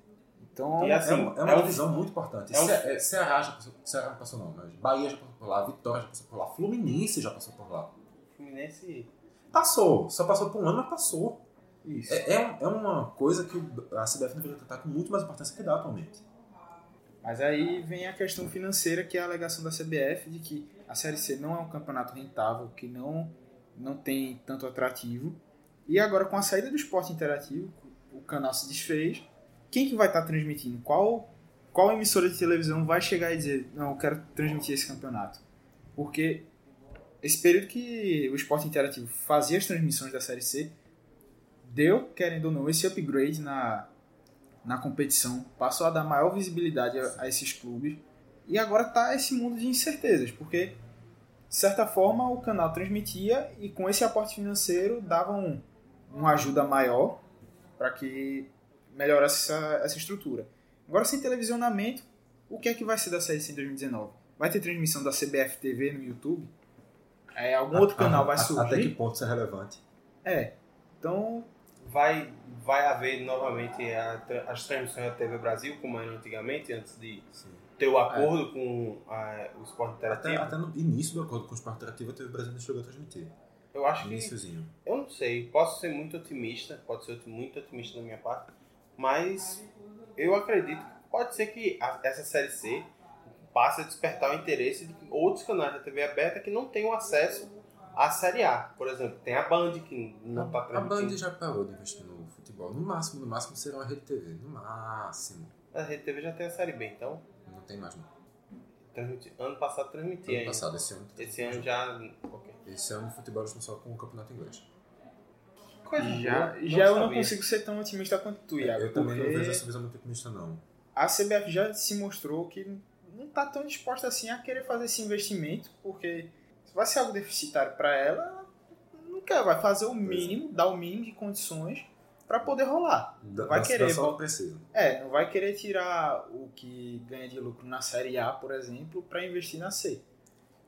Então, E assim, é uma, é uma é um- divisão muito importante. é um- Ce- é, Ceará já passou, Ceará não passou não, mas Bahia já passou por lá, Vitória já passou por lá, Fluminense já passou por lá. Fluminense. Passou, só passou por um ano, mas passou. isso. É, é, é uma coisa que a CBF deveria tratar com muito mais importância que dá atualmente. Mas aí vem a questão financeira, que é a alegação da CBF de que a Série C não é um campeonato rentável, que não, não tem tanto atrativo. E agora, com a saída do esporte interativo, o canal se desfez. Quem que vai estar transmitindo? Qual, qual emissora de televisão vai chegar e dizer, não, eu quero transmitir esse campeonato? Porque esse período que o esporte interativo fazia as transmissões da Série C, deu, querendo ou não, esse upgrade na, na competição, passou a dar maior visibilidade a, a esses clubes. E agora tá esse mundo de incertezas, porque, de certa forma, o canal transmitia e com esse aporte financeiro dava um, uma ajuda maior para que melhorasse essa, essa estrutura. Agora, sem televisionamento, o que é que vai ser da Série em 2019? Vai ter transmissão da CBF TV no YouTube? É, algum outro canal vai A- surgir? Até que ponto isso é relevante? É. Então, Vai, vai haver novamente a as transmissões da TV Brasil, como era antigamente, antes de ter o acordo com a- o esporte Até, interativo. até no início do acordo com o Esporte Interativo, teve o Brasil não chegou a transmitir. Eu acho que Iniciozinho. Eu não sei, posso ser muito otimista, pode ser muito otimista da minha parte, mas eu acredito que pode ser que a- essa série C passe a despertar o interesse de outros canais da TV aberta que não tenham acesso à série A. Por exemplo, tem a Band que não está A transmitindo. Band já parou de investir no futebol. No máximo, no máximo será uma rede TV. No máximo. A Rede TV já tem a série B, então tem mais não. transmiti- ano passado transmitia. Ano ainda. passado, esse ano. Esse ano já. ok. Esse ano o futebol estão só com o campeonato inglês. Coisa já, boa, já eu não consigo ser tão otimista quanto tu, Iago. eu também não vejo essa visão muito otimista, não. a CBF já se mostrou que não está tão disposta assim a querer fazer esse investimento, porque se vai ser algo deficitário para ela, ela não quer, vai fazer o mínimo, dar o mínimo de condições para poder rolar. Da, Vai da querer, bom. precisa. É, não vai querer tirar o que ganha de lucro na Série A, por exemplo, para investir na C.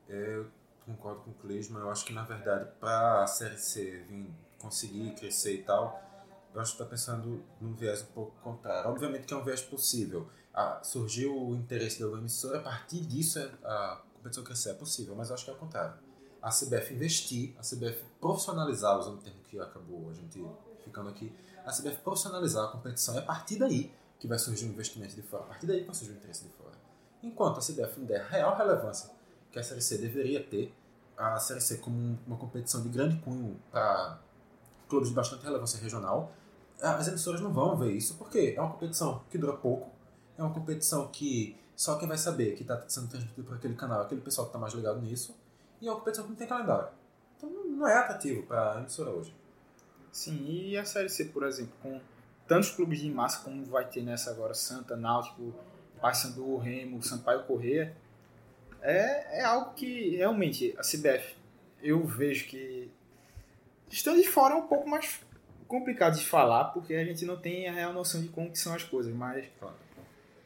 Eu concordo com o Clisman. Eu acho que, na verdade, para a Série C vir conseguir crescer e tal, eu acho que está pensando num viés um pouco contrário. Obviamente que é um viés possível. Ah, surgiu o interesse da emissora, a partir disso é- a competição crescer é possível, mas eu acho que é o contrário. A CBF investir, a CBF profissionalizar, usando o termo que acabou a gente ficando aqui, a CBF profissionalizar a competição é a partir daí que vai surgir um investimento de fora, a partir daí que vai surgir um interesse de fora. Enquanto a CBF não der a real relevância que a Série C deveria ter, a Série C como um- uma competição de grande cunho para clubes de bastante relevância regional, as emissoras não vão ver isso, porque é uma competição que dura pouco, é uma competição que só quem vai saber que está sendo transmitido por aquele canal é aquele pessoal que está mais ligado nisso, e é uma competição que não tem calendário. Então não é atrativo para a emissora hoje. Sim, e a Série C, por exemplo, com tantos clubes de massa como vai ter nessa agora, Santa, Náutico, Paysandu, Remo, Sampaio Corrêa, é, é algo que realmente a CBF, eu vejo que estando de fora é um pouco mais complicado de falar, porque a gente não tem a real noção de como que são as coisas, mas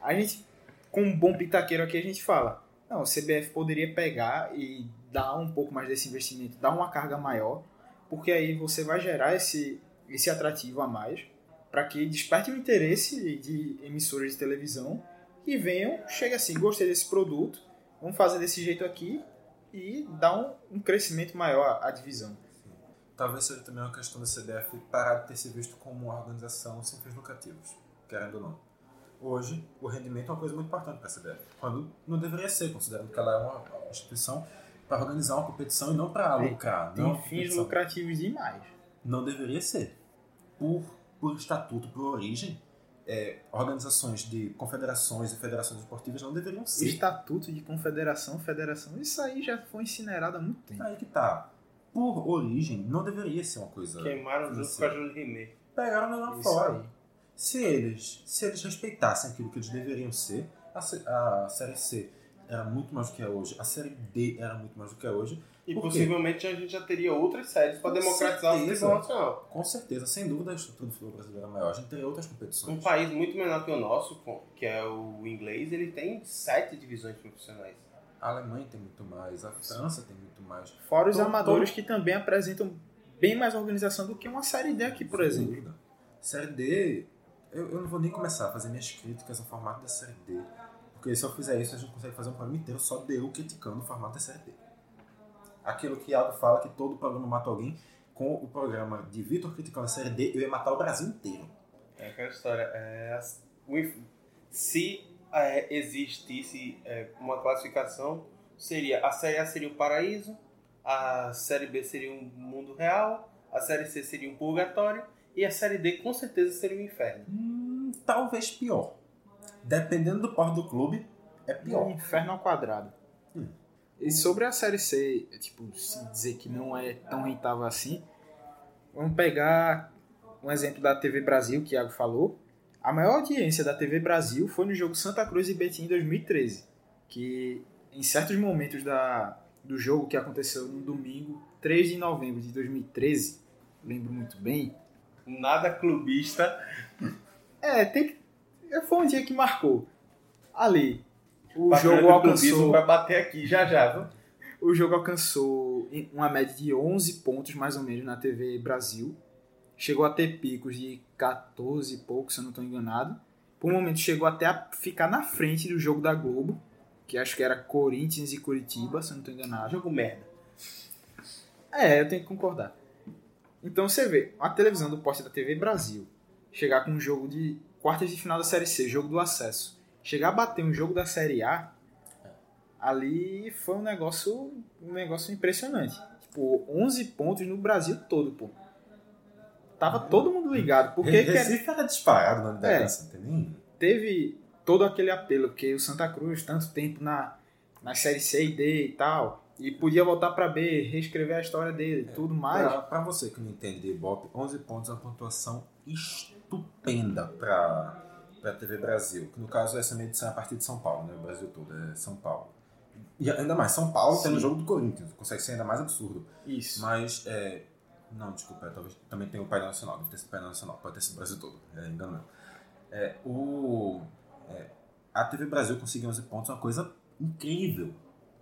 a gente, como um bom pitaqueiro aqui, a gente fala, não, o CBF poderia pegar e dar um pouco mais desse investimento, dar uma carga maior, porque aí você vai gerar esse, esse atrativo a mais para que desperte o interesse de emissoras de televisão e venham, chega assim, gostei desse produto, vamos fazer desse jeito aqui e dar um, um crescimento maior à, divisão. Talvez seja também uma questão da CBF parar de ter se visto como uma organização sem fins lucrativos, querendo ou não. Hoje, o rendimento é uma coisa muito importante para a CBF, quando não deveria ser, considerando que ela é uma instituição para organizar uma competição e não para lucrar. Tem não fins competição. lucrativos demais. Não deveria ser. Por, por estatuto, por origem, é, organizações de confederações e federações esportivas não deveriam ser. estatuto de confederação, federação, isso aí já foi incinerado há muito tempo. Aí que tá. Por origem, não deveria ser uma coisa. Queimaram junto com a. Júlia Rimé. Pegaram o lá Isso fora. aí. Se eles, se eles respeitassem aquilo que eles deveriam ser, a, a Série C era muito mais do que é hoje, a Série D era muito mais do que é hoje. E Por quê? possivelmente a gente já teria outras séries para democratizar o certeza. futebol nacional. Com certeza, sem dúvida, a estrutura do futebol brasileiro é maior. A gente teria outras Um competições. país muito menor que o nosso, que é o inglês, ele tem sete divisões profissionais. A Alemanha tem muito mais, a França tem muito mais. Fora os Todo- amadores que também apresentam bem mais organização do que uma série D aqui, por Sem exemplo. dúvida. Série D, eu, eu não vou nem começar a fazer minhas críticas ao formato da Série D. Porque se eu fizer isso, a gente consegue fazer um programa inteiro só de eu criticando o formato da Série D. Aquilo que Iago fala, que todo programa mata alguém, com o programa de Vitor criticando a Série D, eu ia matar o Brasil inteiro. É aquela história. é, se é, existisse é, uma classificação, seria a Série A seria o paraíso, a Série B seria um mundo real, a Série C seria um purgatório e a Série D com certeza seria um inferno. Hum, talvez pior. Dependendo do porte do clube, é Um pior. inferno ao quadrado. Hum. E sobre a série C, tipo, se dizer que não é tão rentável assim, vamos pegar um exemplo da TV Brasil, que o Iago falou. A maior audiência da TV Brasil foi no jogo Santa Cruz e Betim em 2013, que em certos momentos da, do jogo que aconteceu no domingo, 3 de novembro de 2013, lembro muito bem, Nada clubista. é, tem que, foi um dia que marcou. Ali, o Patrulha jogo alcançou... vai bater aqui já já, viu? O jogo alcançou uma média de 11 pontos, mais ou menos, na TV Brasil. Chegou a ter picos de 14 e pouco, se eu não estou enganado. Por um momento chegou até a ficar na frente do jogo da Globo, que acho que era Corinthians e Curitiba, se eu não estou enganado. Jogo merda. É, eu tenho que concordar. Então você vê, a televisão do poste da TV Brasil chegar com um jogo de quartas de final da Série C, jogo do acesso, chegar a bater um jogo da Série A, ali foi um negócio, um negócio impressionante. Tipo, 11 pontos no Brasil todo, pô. Tava todo mundo ligado, porque que Recife era disparado na liderança, tem nem... teve todo aquele apelo, porque o Santa Cruz, tanto tempo na, na Série C e D e tal, e podia voltar pra B, reescrever a história dele e tudo mais. Pra, pra você que não entende de Ibope, 11 pontos é uma pontuação estupenda pra, pra TV Brasil. Que no caso essa medição é a partir de São Paulo, né? O Brasil todo é São Paulo. E ainda mais, São Paulo Sim. tendo o jogo do Corinthians. Consegue ser ainda mais absurdo. Isso. Mas, é... Não, desculpa, talvez também tem o Painel Nacional. Deve ter sido o Painel Nacional. Pode ter sido o Brasil todo. É, engano meu. É, o... é, a TV Brasil conseguir 11 pontos é uma coisa incrível.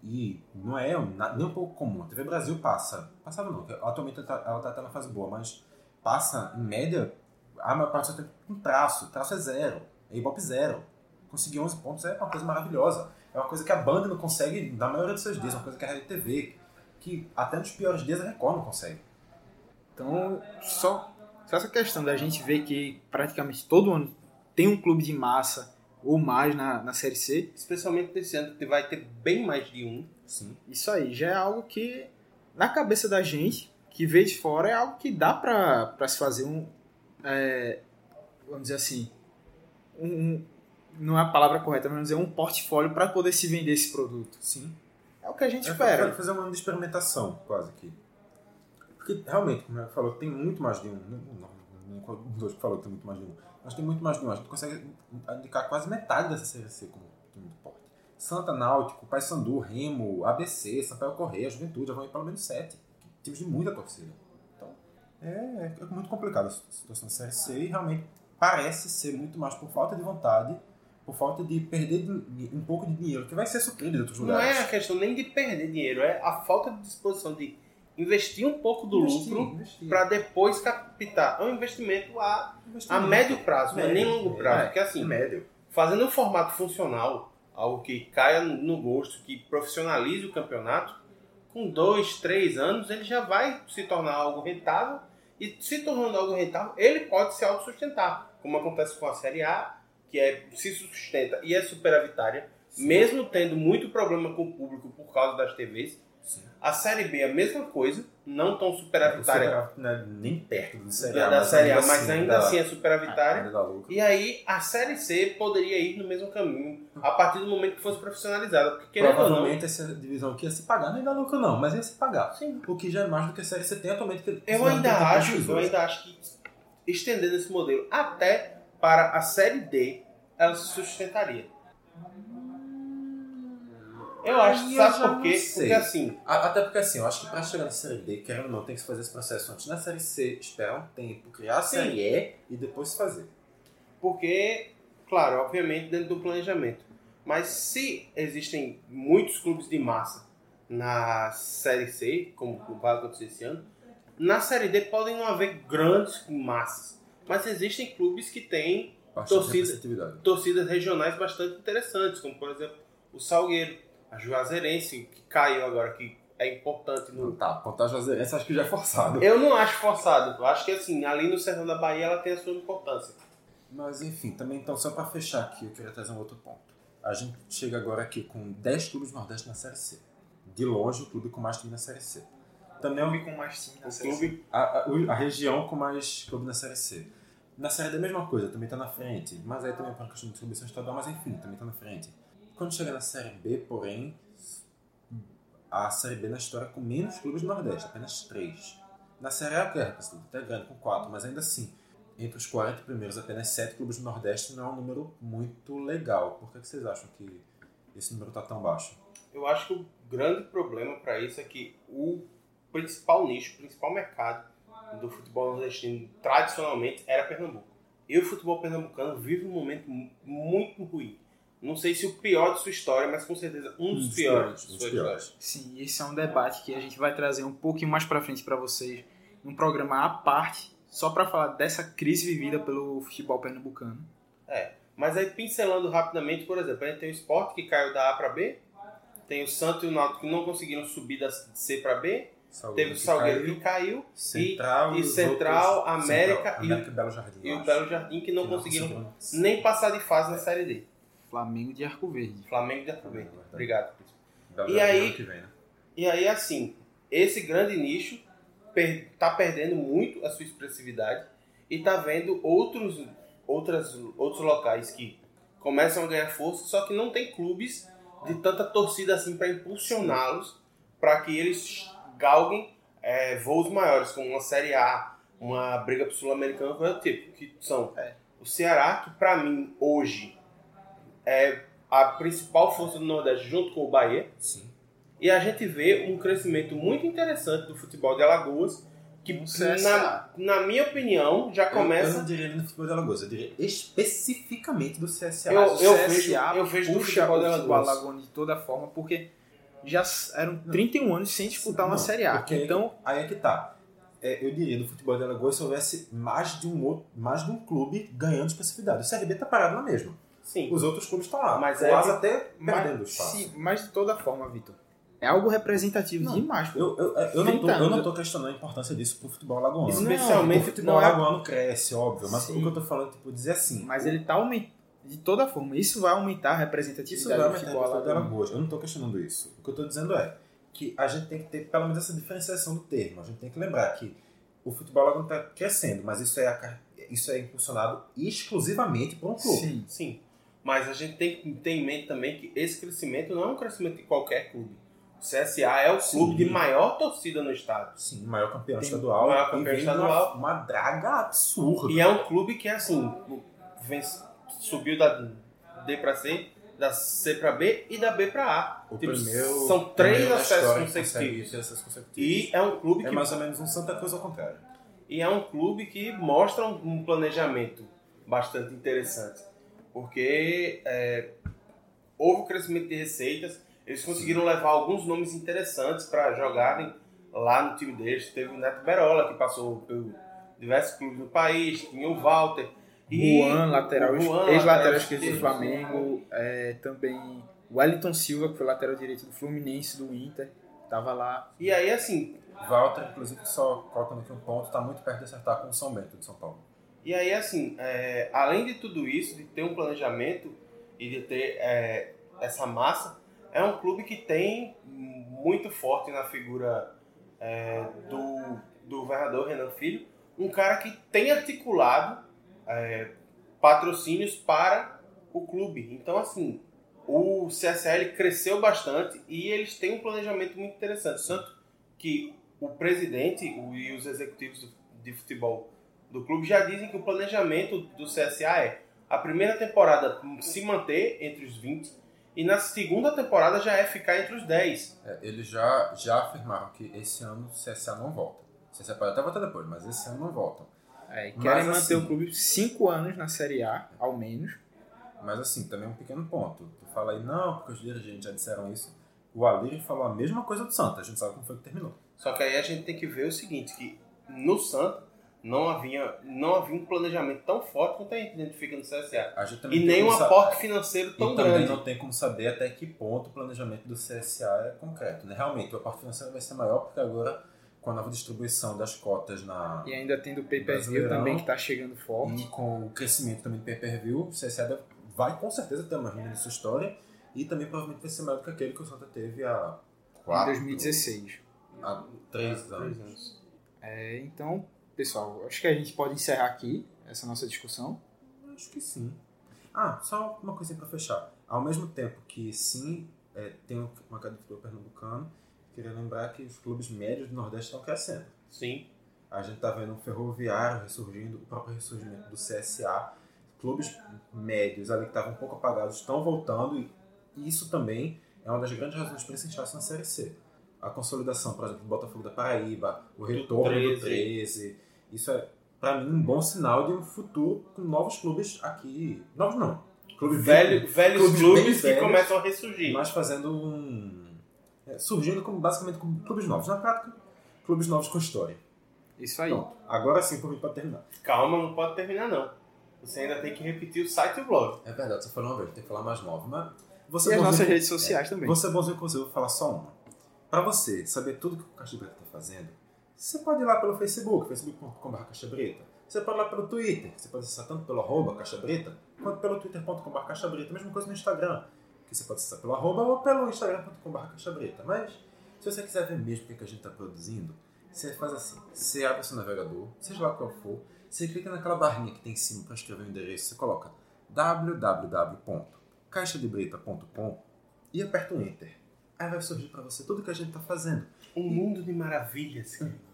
E não é nem um pouco comum. A TV Brasil passa. Passava não, atualmente ela tá, ela tá até na fase boa, mas passa, em média, a maior parte do seu tempo com traço. Traço é zero. É Ibope zero. Conseguir 11 pontos é uma coisa maravilhosa. É uma coisa que a banda não consegue na maioria dos seus dias. É uma coisa que a Rede TV, que até nos piores dias a Record não consegue. Então, só, só essa questão da gente ver que praticamente todo ano tem um clube de massa ou mais na, na Série C, Especialmente nesse ano que vai ter bem mais de um. Sim. isso aí já é algo que, na cabeça da gente, que vê de fora, é algo que dá pra se fazer um. É, vamos dizer assim. Um, não é a palavra correta, mas vamos dizer um portfólio para poder se vender esse produto. Sim. É o que a gente É, espera. Pode fazer um ano de experimentação, quase que. Porque, realmente, como eu falou, tem muito mais de um. Não, não, dois que falou que tem muito mais de um. Mas tem muito mais de um. A gente consegue indicar quase metade dessa Série C como time de porte. Santa Náutico, Paysandu, Remo, ABC, Sampaio Correia, Juventude, já vão ir pelo menos sete. Times de muita torcida. É, é muito complicado a situação da Série C e realmente parece ser muito mais por falta de vontade, por falta de perder um pouco de dinheiro, que vai ser suprido de outros Não lugares. é a questão nem de perder dinheiro, é a falta de disposição de investir um pouco do Investir, lucro para depois captar. É um investimento a, a Investimento. médio prazo, não é nem Médio, longo prazo. é, Porque assim, médio. fazendo um formato funcional, algo que caia no gosto, que profissionalize o campeonato, com dois, três anos ele já vai se tornar algo rentável e se tornando algo rentável, ele pode se autossustentar, como acontece com a Série A, que é, se sustenta e é superavitária, mesmo tendo muito problema com o público por causa das TVs. Sim. A Série B é a mesma coisa, não tão superavitária não é nem perto do Série da, A, da mas Série A, mas ainda assim é superavitária. lucro. E aí a Série C poderia ir no mesmo caminho a partir do momento que fosse profissionalizada. Porque ou não, Provavelmente essa divisão aqui ia se pagar, nem dá lucro não, mas ia se pagar. Sim. O que já é mais do que a Série C tem atualmente. Que eu não ainda acho, eu ainda acho que estendendo esse modelo até para a Série D, ela se sustentaria. Eu acho, Aí eu sabe por quê? Porque assim, A- Até porque assim, eu acho que pra chegar na Série D, querendo ou não, tem que se fazer esse processo antes. Na Série C, esperar um tempo, criar a Sim. Série E e depois se fazer. Porque, claro, obviamente dentro do planejamento. Mas se existem muitos clubes de massa na Série C, como vai acontecer esse ano, na Série D podem não haver grandes massas. Mas existem clubes que têm torcidas regionais bastante interessantes, como por exemplo o Salgueiro, a Juazeirense, que caiu agora, que é importante no, Tá, apontar Juazeirense acho que já é forçado. Eu não acho forçado. Eu acho que assim, ali no sertão da Bahia ela tem a sua importância. Mas enfim, também então, só pra fechar aqui, eu queria trazer um outro ponto. A gente chega agora aqui com 10 clubes Nordeste na Série C. De longe, o clube com mais time na Série C. Também é um Clube com mais time na O Série C. clube a, a, o- a região com mais clube na Série C. Na Série D a mesma coisa, também tá na frente. Mas aí também é por uma questão de distribuição estadual, mas enfim, também tá na frente. Quando chega na Série B, porém, a Série B na história com menos clubes do Nordeste, apenas 3. Na Série A, que é até grande, com 4, mas ainda assim, entre os 40 primeiros, apenas 7 clubes do Nordeste não é um número muito legal. Por que, que vocês acham que esse número tá tão baixo? Eu acho que o grande problema para isso é que o principal nicho, o principal mercado do futebol nordestino tradicionalmente era Pernambuco. E o futebol pernambucano vive um momento mu- muito ruim. Não sei se o pior de sua história, mas com certeza um dos, piores, de um sua dos piores. história. Sim, esse é um debate que a gente vai trazer um pouquinho mais pra frente pra vocês, num programa à parte, só pra falar dessa crise vivida pelo futebol pernambucano. Mas aí, pincelando rapidamente, por exemplo, a gente tem o Sport que caiu da A para B, tem o Santos e o Náutico que não conseguiram subir da C para B, teve o Salgueiro que caiu, Central e os Central, outros- América Central, e o- América e Belo Jardim. e o. Belo Jardim que não Que conseguiram conseguiram. nem passar de fase na Série D. Flamengo de Arco Verde. Flamengo de Arco Verde. Obrigado, Cris. Belo E aí- vem, né? E aí, assim, esse grande nicho per tá perdendo muito a sua expressividade e tá vendo outros, outras, outros locais que começam a ganhar força, só que não tem clubes de tanta torcida assim para impulsioná-los para que eles galguem é, voos maiores, como uma Série A, uma briga pro Sul-Americano, coisa do tipo, que são o Ceará, que para mim hoje é a principal força do Nordeste junto com o Bahia, Sim. e a gente vê um crescimento muito interessante do futebol de Alagoas, que, No na, na minha opinião, já Eu, eu começa. não diria no futebol de Alagoas, eu diria especificamente do CSA. Eu- eu CSA vejo- eu vejo do puxa futebol o de futebol Alagoas. de toda forma, porque já eram 31 anos sem disputar uma Não, Série A. Então, Aí é que tá. É, eu diria do futebol de Alagoas se houvesse mais de um outro, mais de um clube ganhando expressividade. O CRB tá parado na mesma. Sim. Os outros clubes estão lá. Mas é que- até perdendo mas, espaço. sim, mas de toda forma, Vitor, é algo representativo Não, demais. Eu, eu, eu, não tô, 30 eu não tô questionando a importância disso pro futebol alagoano. Especialmente o futebol não é- alagoano cresce, óbvio. Mas Sim. o que eu tô falando, tipo, dizer assim. Mas ele tá aumentando. De toda forma, isso vai aumentar a Isso representatividade vai do aumentar a futebol alagoano. Alagoas. Eu não tô questionando isso. O que eu tô dizendo é que a gente tem que ter pelo menos essa diferenciação do termo. A gente tem que lembrar que o futebol alagoano tá crescendo, mas isso é, a- isso é impulsionado exclusivamente por um clube. Sim. Sim. Mas a gente tem que ter em mente também que esse crescimento não é um crescimento de qualquer clube. O CSA é o clube Sim. de maior torcida no estado. Sim, o maior campeão Tem estadual. maior campeão estadual. Uma, uma draga absurda. E é um clube que, assim, vem- subiu da D pra C, da C pra B e da B pra A. O Tipo, primeiro- são três acessos consecutivos. consecutivos. E é um clube é que mais ou menos um Santa Cruz ao contrário. E é um clube que mostra um, um planejamento bastante interessante. Porque é, houve um crescimento de receitas, eles conseguiram levar alguns nomes interessantes para jogarem lá no time deles. Teve o Neto Berola, que passou por diversos clubes do país, tinha o Walter. E Juan, lateral, o ex-lateral lateral esquerdo do. Flamengo, é, também o Wellington Silva, que foi lateral direito do Fluminense, do Inter, tava lá. E aí, assim, Walter, inclusive, só colocando aqui um ponto, está muito perto de acertar com o São Bento de São Paulo. E aí, assim, é, além de tudo isso, de ter um planejamento e de ter é, essa massa, é um clube que tem muito forte na figura é, do, do governador Renan Filho, um cara que tem articulado é, patrocínios para o clube. Então, assim, o CSL cresceu bastante e eles têm um planejamento muito interessante. Tanto que o presidente e os executivos de futebol do clube já dizem que o planejamento do CSA é a primeira temporada se manter entre os 20 e na segunda temporada já é ficar entre os 10. É, eles já, já afirmaram que esse ano o CSA não volta. O CSA pode até voltar depois, mas esse ano não voltam. É, e Mas, querem manter assim- o clube cinco anos na Série A, ao menos. Mas assim, também um pequeno ponto. Tu fala aí, não, porque os dirigentes já disseram isso. O Alir falou a mesma coisa do Santa, a gente sabe como foi que terminou. Só que aí a gente tem que ver o seguinte, que no Santa não havia, não havia um planejamento tão forte quanto a gente identifica no CSA. Também E nem um aporte financeiro tão e também grande. não tem como saber até que ponto o planejamento do CSA é concreto. Né? Realmente, o aporte financeiro vai ser maior, porque agora, com a nova distribuição das cotas na, E ainda tendo o pay-per-view Brasileirão. também, que tá chegando forte. E com o crescimento também do pay-per-view, o CSA deve- vai com certeza ter uma renda na sua história e também provavelmente vai ser maior do que aquele que o Santa teve há Em quatro, 2016. há três Três anos. anos. É, então, pessoal, acho que a gente pode encerrar aqui essa nossa discussão. Acho que sim. Ah, só uma coisinha pra fechar. Ao mesmo tempo que sim, é, tem uma queda do futebol pernambucano, queria lembrar que os clubes médios do Nordeste estão crescendo. Sim. A gente tá vendo o Ferroviário ressurgindo, o próprio ressurgimento do CSA. Clubes médios ali que estavam um pouco apagados estão voltando e isso também é uma das grandes razões para esse inchaço na Série C. A consolidação, por exemplo, do Botafogo da Paraíba, o retorno do 13. 13. Isso é, para mim, um bom sinal de um futuro com novos clubes aqui. Novos não. Clubes Velho, velhos clubes clubes, que velhos, começam a ressurgir. mas fazendo um. é, surgindo como, basicamente como clubes novos. Na prática, clubes novos com história. Isso aí. Pronto. Agora sim, por mim, pode terminar. Calma, não pode terminar não. Você ainda tem que repetir o site e o blog. É verdade, você falou uma vez, tem que falar mais nove. Mas você E as nossas redes sociais também. Você é bonzinho com você, eu vou falar só uma. Pra você saber tudo que o Caixa Breta tá fazendo, você pode ir lá pelo Facebook, facebook.com.br Caixa Breta. Você pode ir lá pelo Twitter, que você pode acessar tanto pelo arroba Caixa Breta, quanto pelo twitter.com.br Caixa Breta. Mesma coisa no Instagram, que você pode acessar pelo arroba ou pelo instagram.com.br Caixa Breta. Mas, se você quiser ver mesmo o que a gente tá produzindo, você faz assim, você abre seu navegador, seja lá qual for, você clica naquela barrinha que tem em cima para escrever o endereço, você coloca www.caixadebreta.com e aperta o Enter. Aí vai surgir para você tudo que a gente está fazendo. Um mundo de maravilhas. Maravilhas.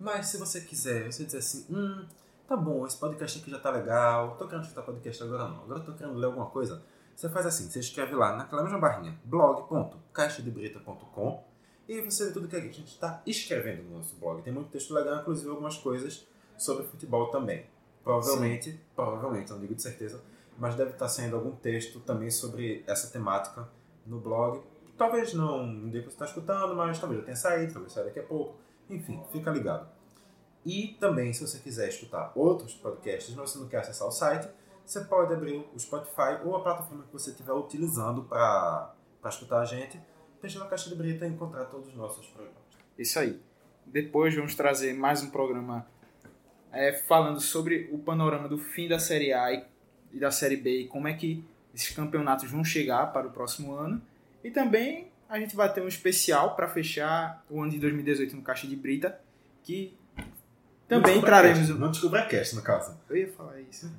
Mas se você quiser, você dizer assim, hum, tá bom, esse podcast aqui já tá legal, tô querendo escutar podcast agora não, agora tô querendo ler alguma coisa. Você faz assim, você escreve lá naquela mesma barrinha, blog.caixadebreta.com e você vê tudo que a gente está escrevendo no nosso blog. Tem muito texto legal, inclusive algumas coisas sobre futebol também. Provavelmente, provavelmente, não digo de certeza, mas deve estar saindo algum texto também sobre essa temática no blog. Talvez não que você está escutando, mas talvez já tenha saído, talvez saia daqui a pouco. Enfim, fica ligado. E também, se você quiser escutar outros podcasts, mas você não quer acessar o site, você pode abrir o Spotify ou a plataforma que você estiver utilizando para escutar a gente. Deixa na caixa de brita e encontrar todos os nossos programas. Isso aí. Depois vamos trazer mais um programa é, falando sobre o panorama do fim da Série A e, e da Série B e como é que esses campeonatos vão chegar para o próximo ano. E também a gente vai ter um especial para fechar o ano de 2018 no Caixa de Brita, que também traremos. um- Não descobri a cast, no caso. Eu ia falar isso.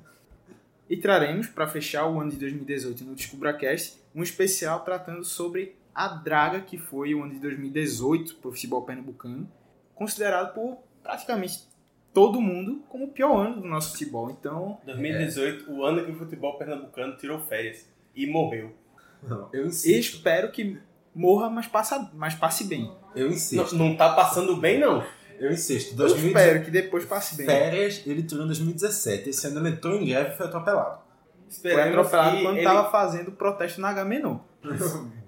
E traremos, para fechar o ano de 2018 no DescubraCast, um especial tratando sobre a draga que foi o ano de 2018 para o futebol pernambucano, considerado por praticamente todo mundo como o pior ano do nosso futebol. Então, 2018, o ano que o futebol pernambucano tirou férias e morreu. Não, eu eu insisto. espero que morra, mas, passa, mas passe bem. Eu Não, insisto. não tá passando bem, não. Eu insisto. Eu 2017. espero que depois passe bem. Férias, ele entrou em 2017. Esse ano ele entrou em greve e foi atropelado. Foi Esperemos atropelado que quando ele- tava fazendo protesto na Agamenon.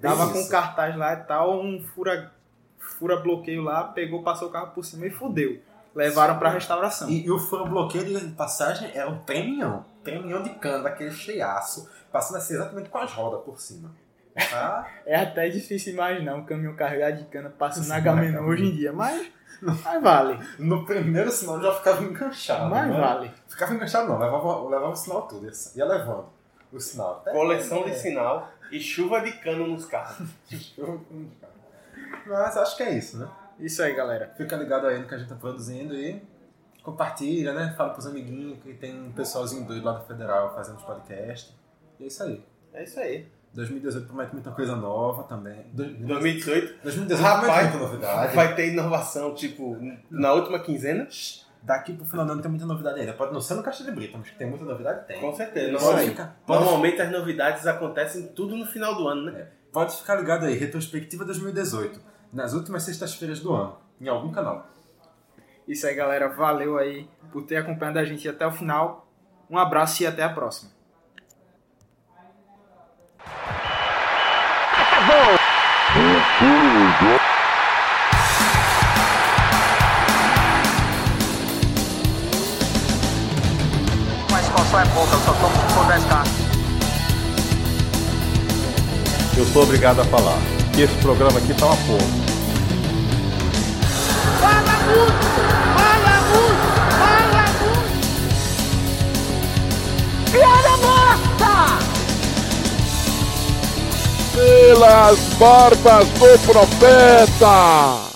Tava com cartaz lá e tal, um fura, fura bloqueio lá, pegou, passou o carro por cima e fudeu. Levaram pra restauração. E, e o furo bloqueio de passagem era um tremião. Tremião de cano, daquele cheiaço. Passando assim exatamente com as rodas por cima. Tá? É até difícil imaginar um caminhão carregado de cana passando na cara. hoje em dia, mas, mas vale. No primeiro sinal já ficava enganchado. Mas né? vale. Ficava enganchado não, levava, levava o sinal tudo. Ia levando o sinal. Até Coleção de sinal e chuva de cano nos carros. Mas acho que é isso, né? Isso aí, galera. Fica ligado aí no que a gente tá produzindo e compartilha, né? Fala pros amiguinhos que tem um pessoalzinho doido lá da Federal fazendo os podcasts. E é isso aí. É isso aí. 2018 promete muita coisa nova também. Do- 2018 2018 Rapaz, promete muita novidade. vai ter inovação, tipo, na última quinzena? Daqui pro final do ano tem muita novidade ainda. Pode não ser no Caixa de Brita, mas que tem muita novidade, tem. Com certeza. Pode ficar, pode, normalmente as novidades acontecem tudo no final do ano, né? pode ficar ligado aí, retrospectiva 2018. Nas últimas sextas-feiras do ano, em algum canal. Isso aí, galera. Valeu aí por ter acompanhado a gente até o final. Um abraço e até a próxima. Expansão é pouca, eu só tomo por 10k. Eu sou obrigado a falar que esse programa aqui tá uma porra. Fala muito! Fala muito! Fala muito! Piada morta! Pelas barbas do profeta!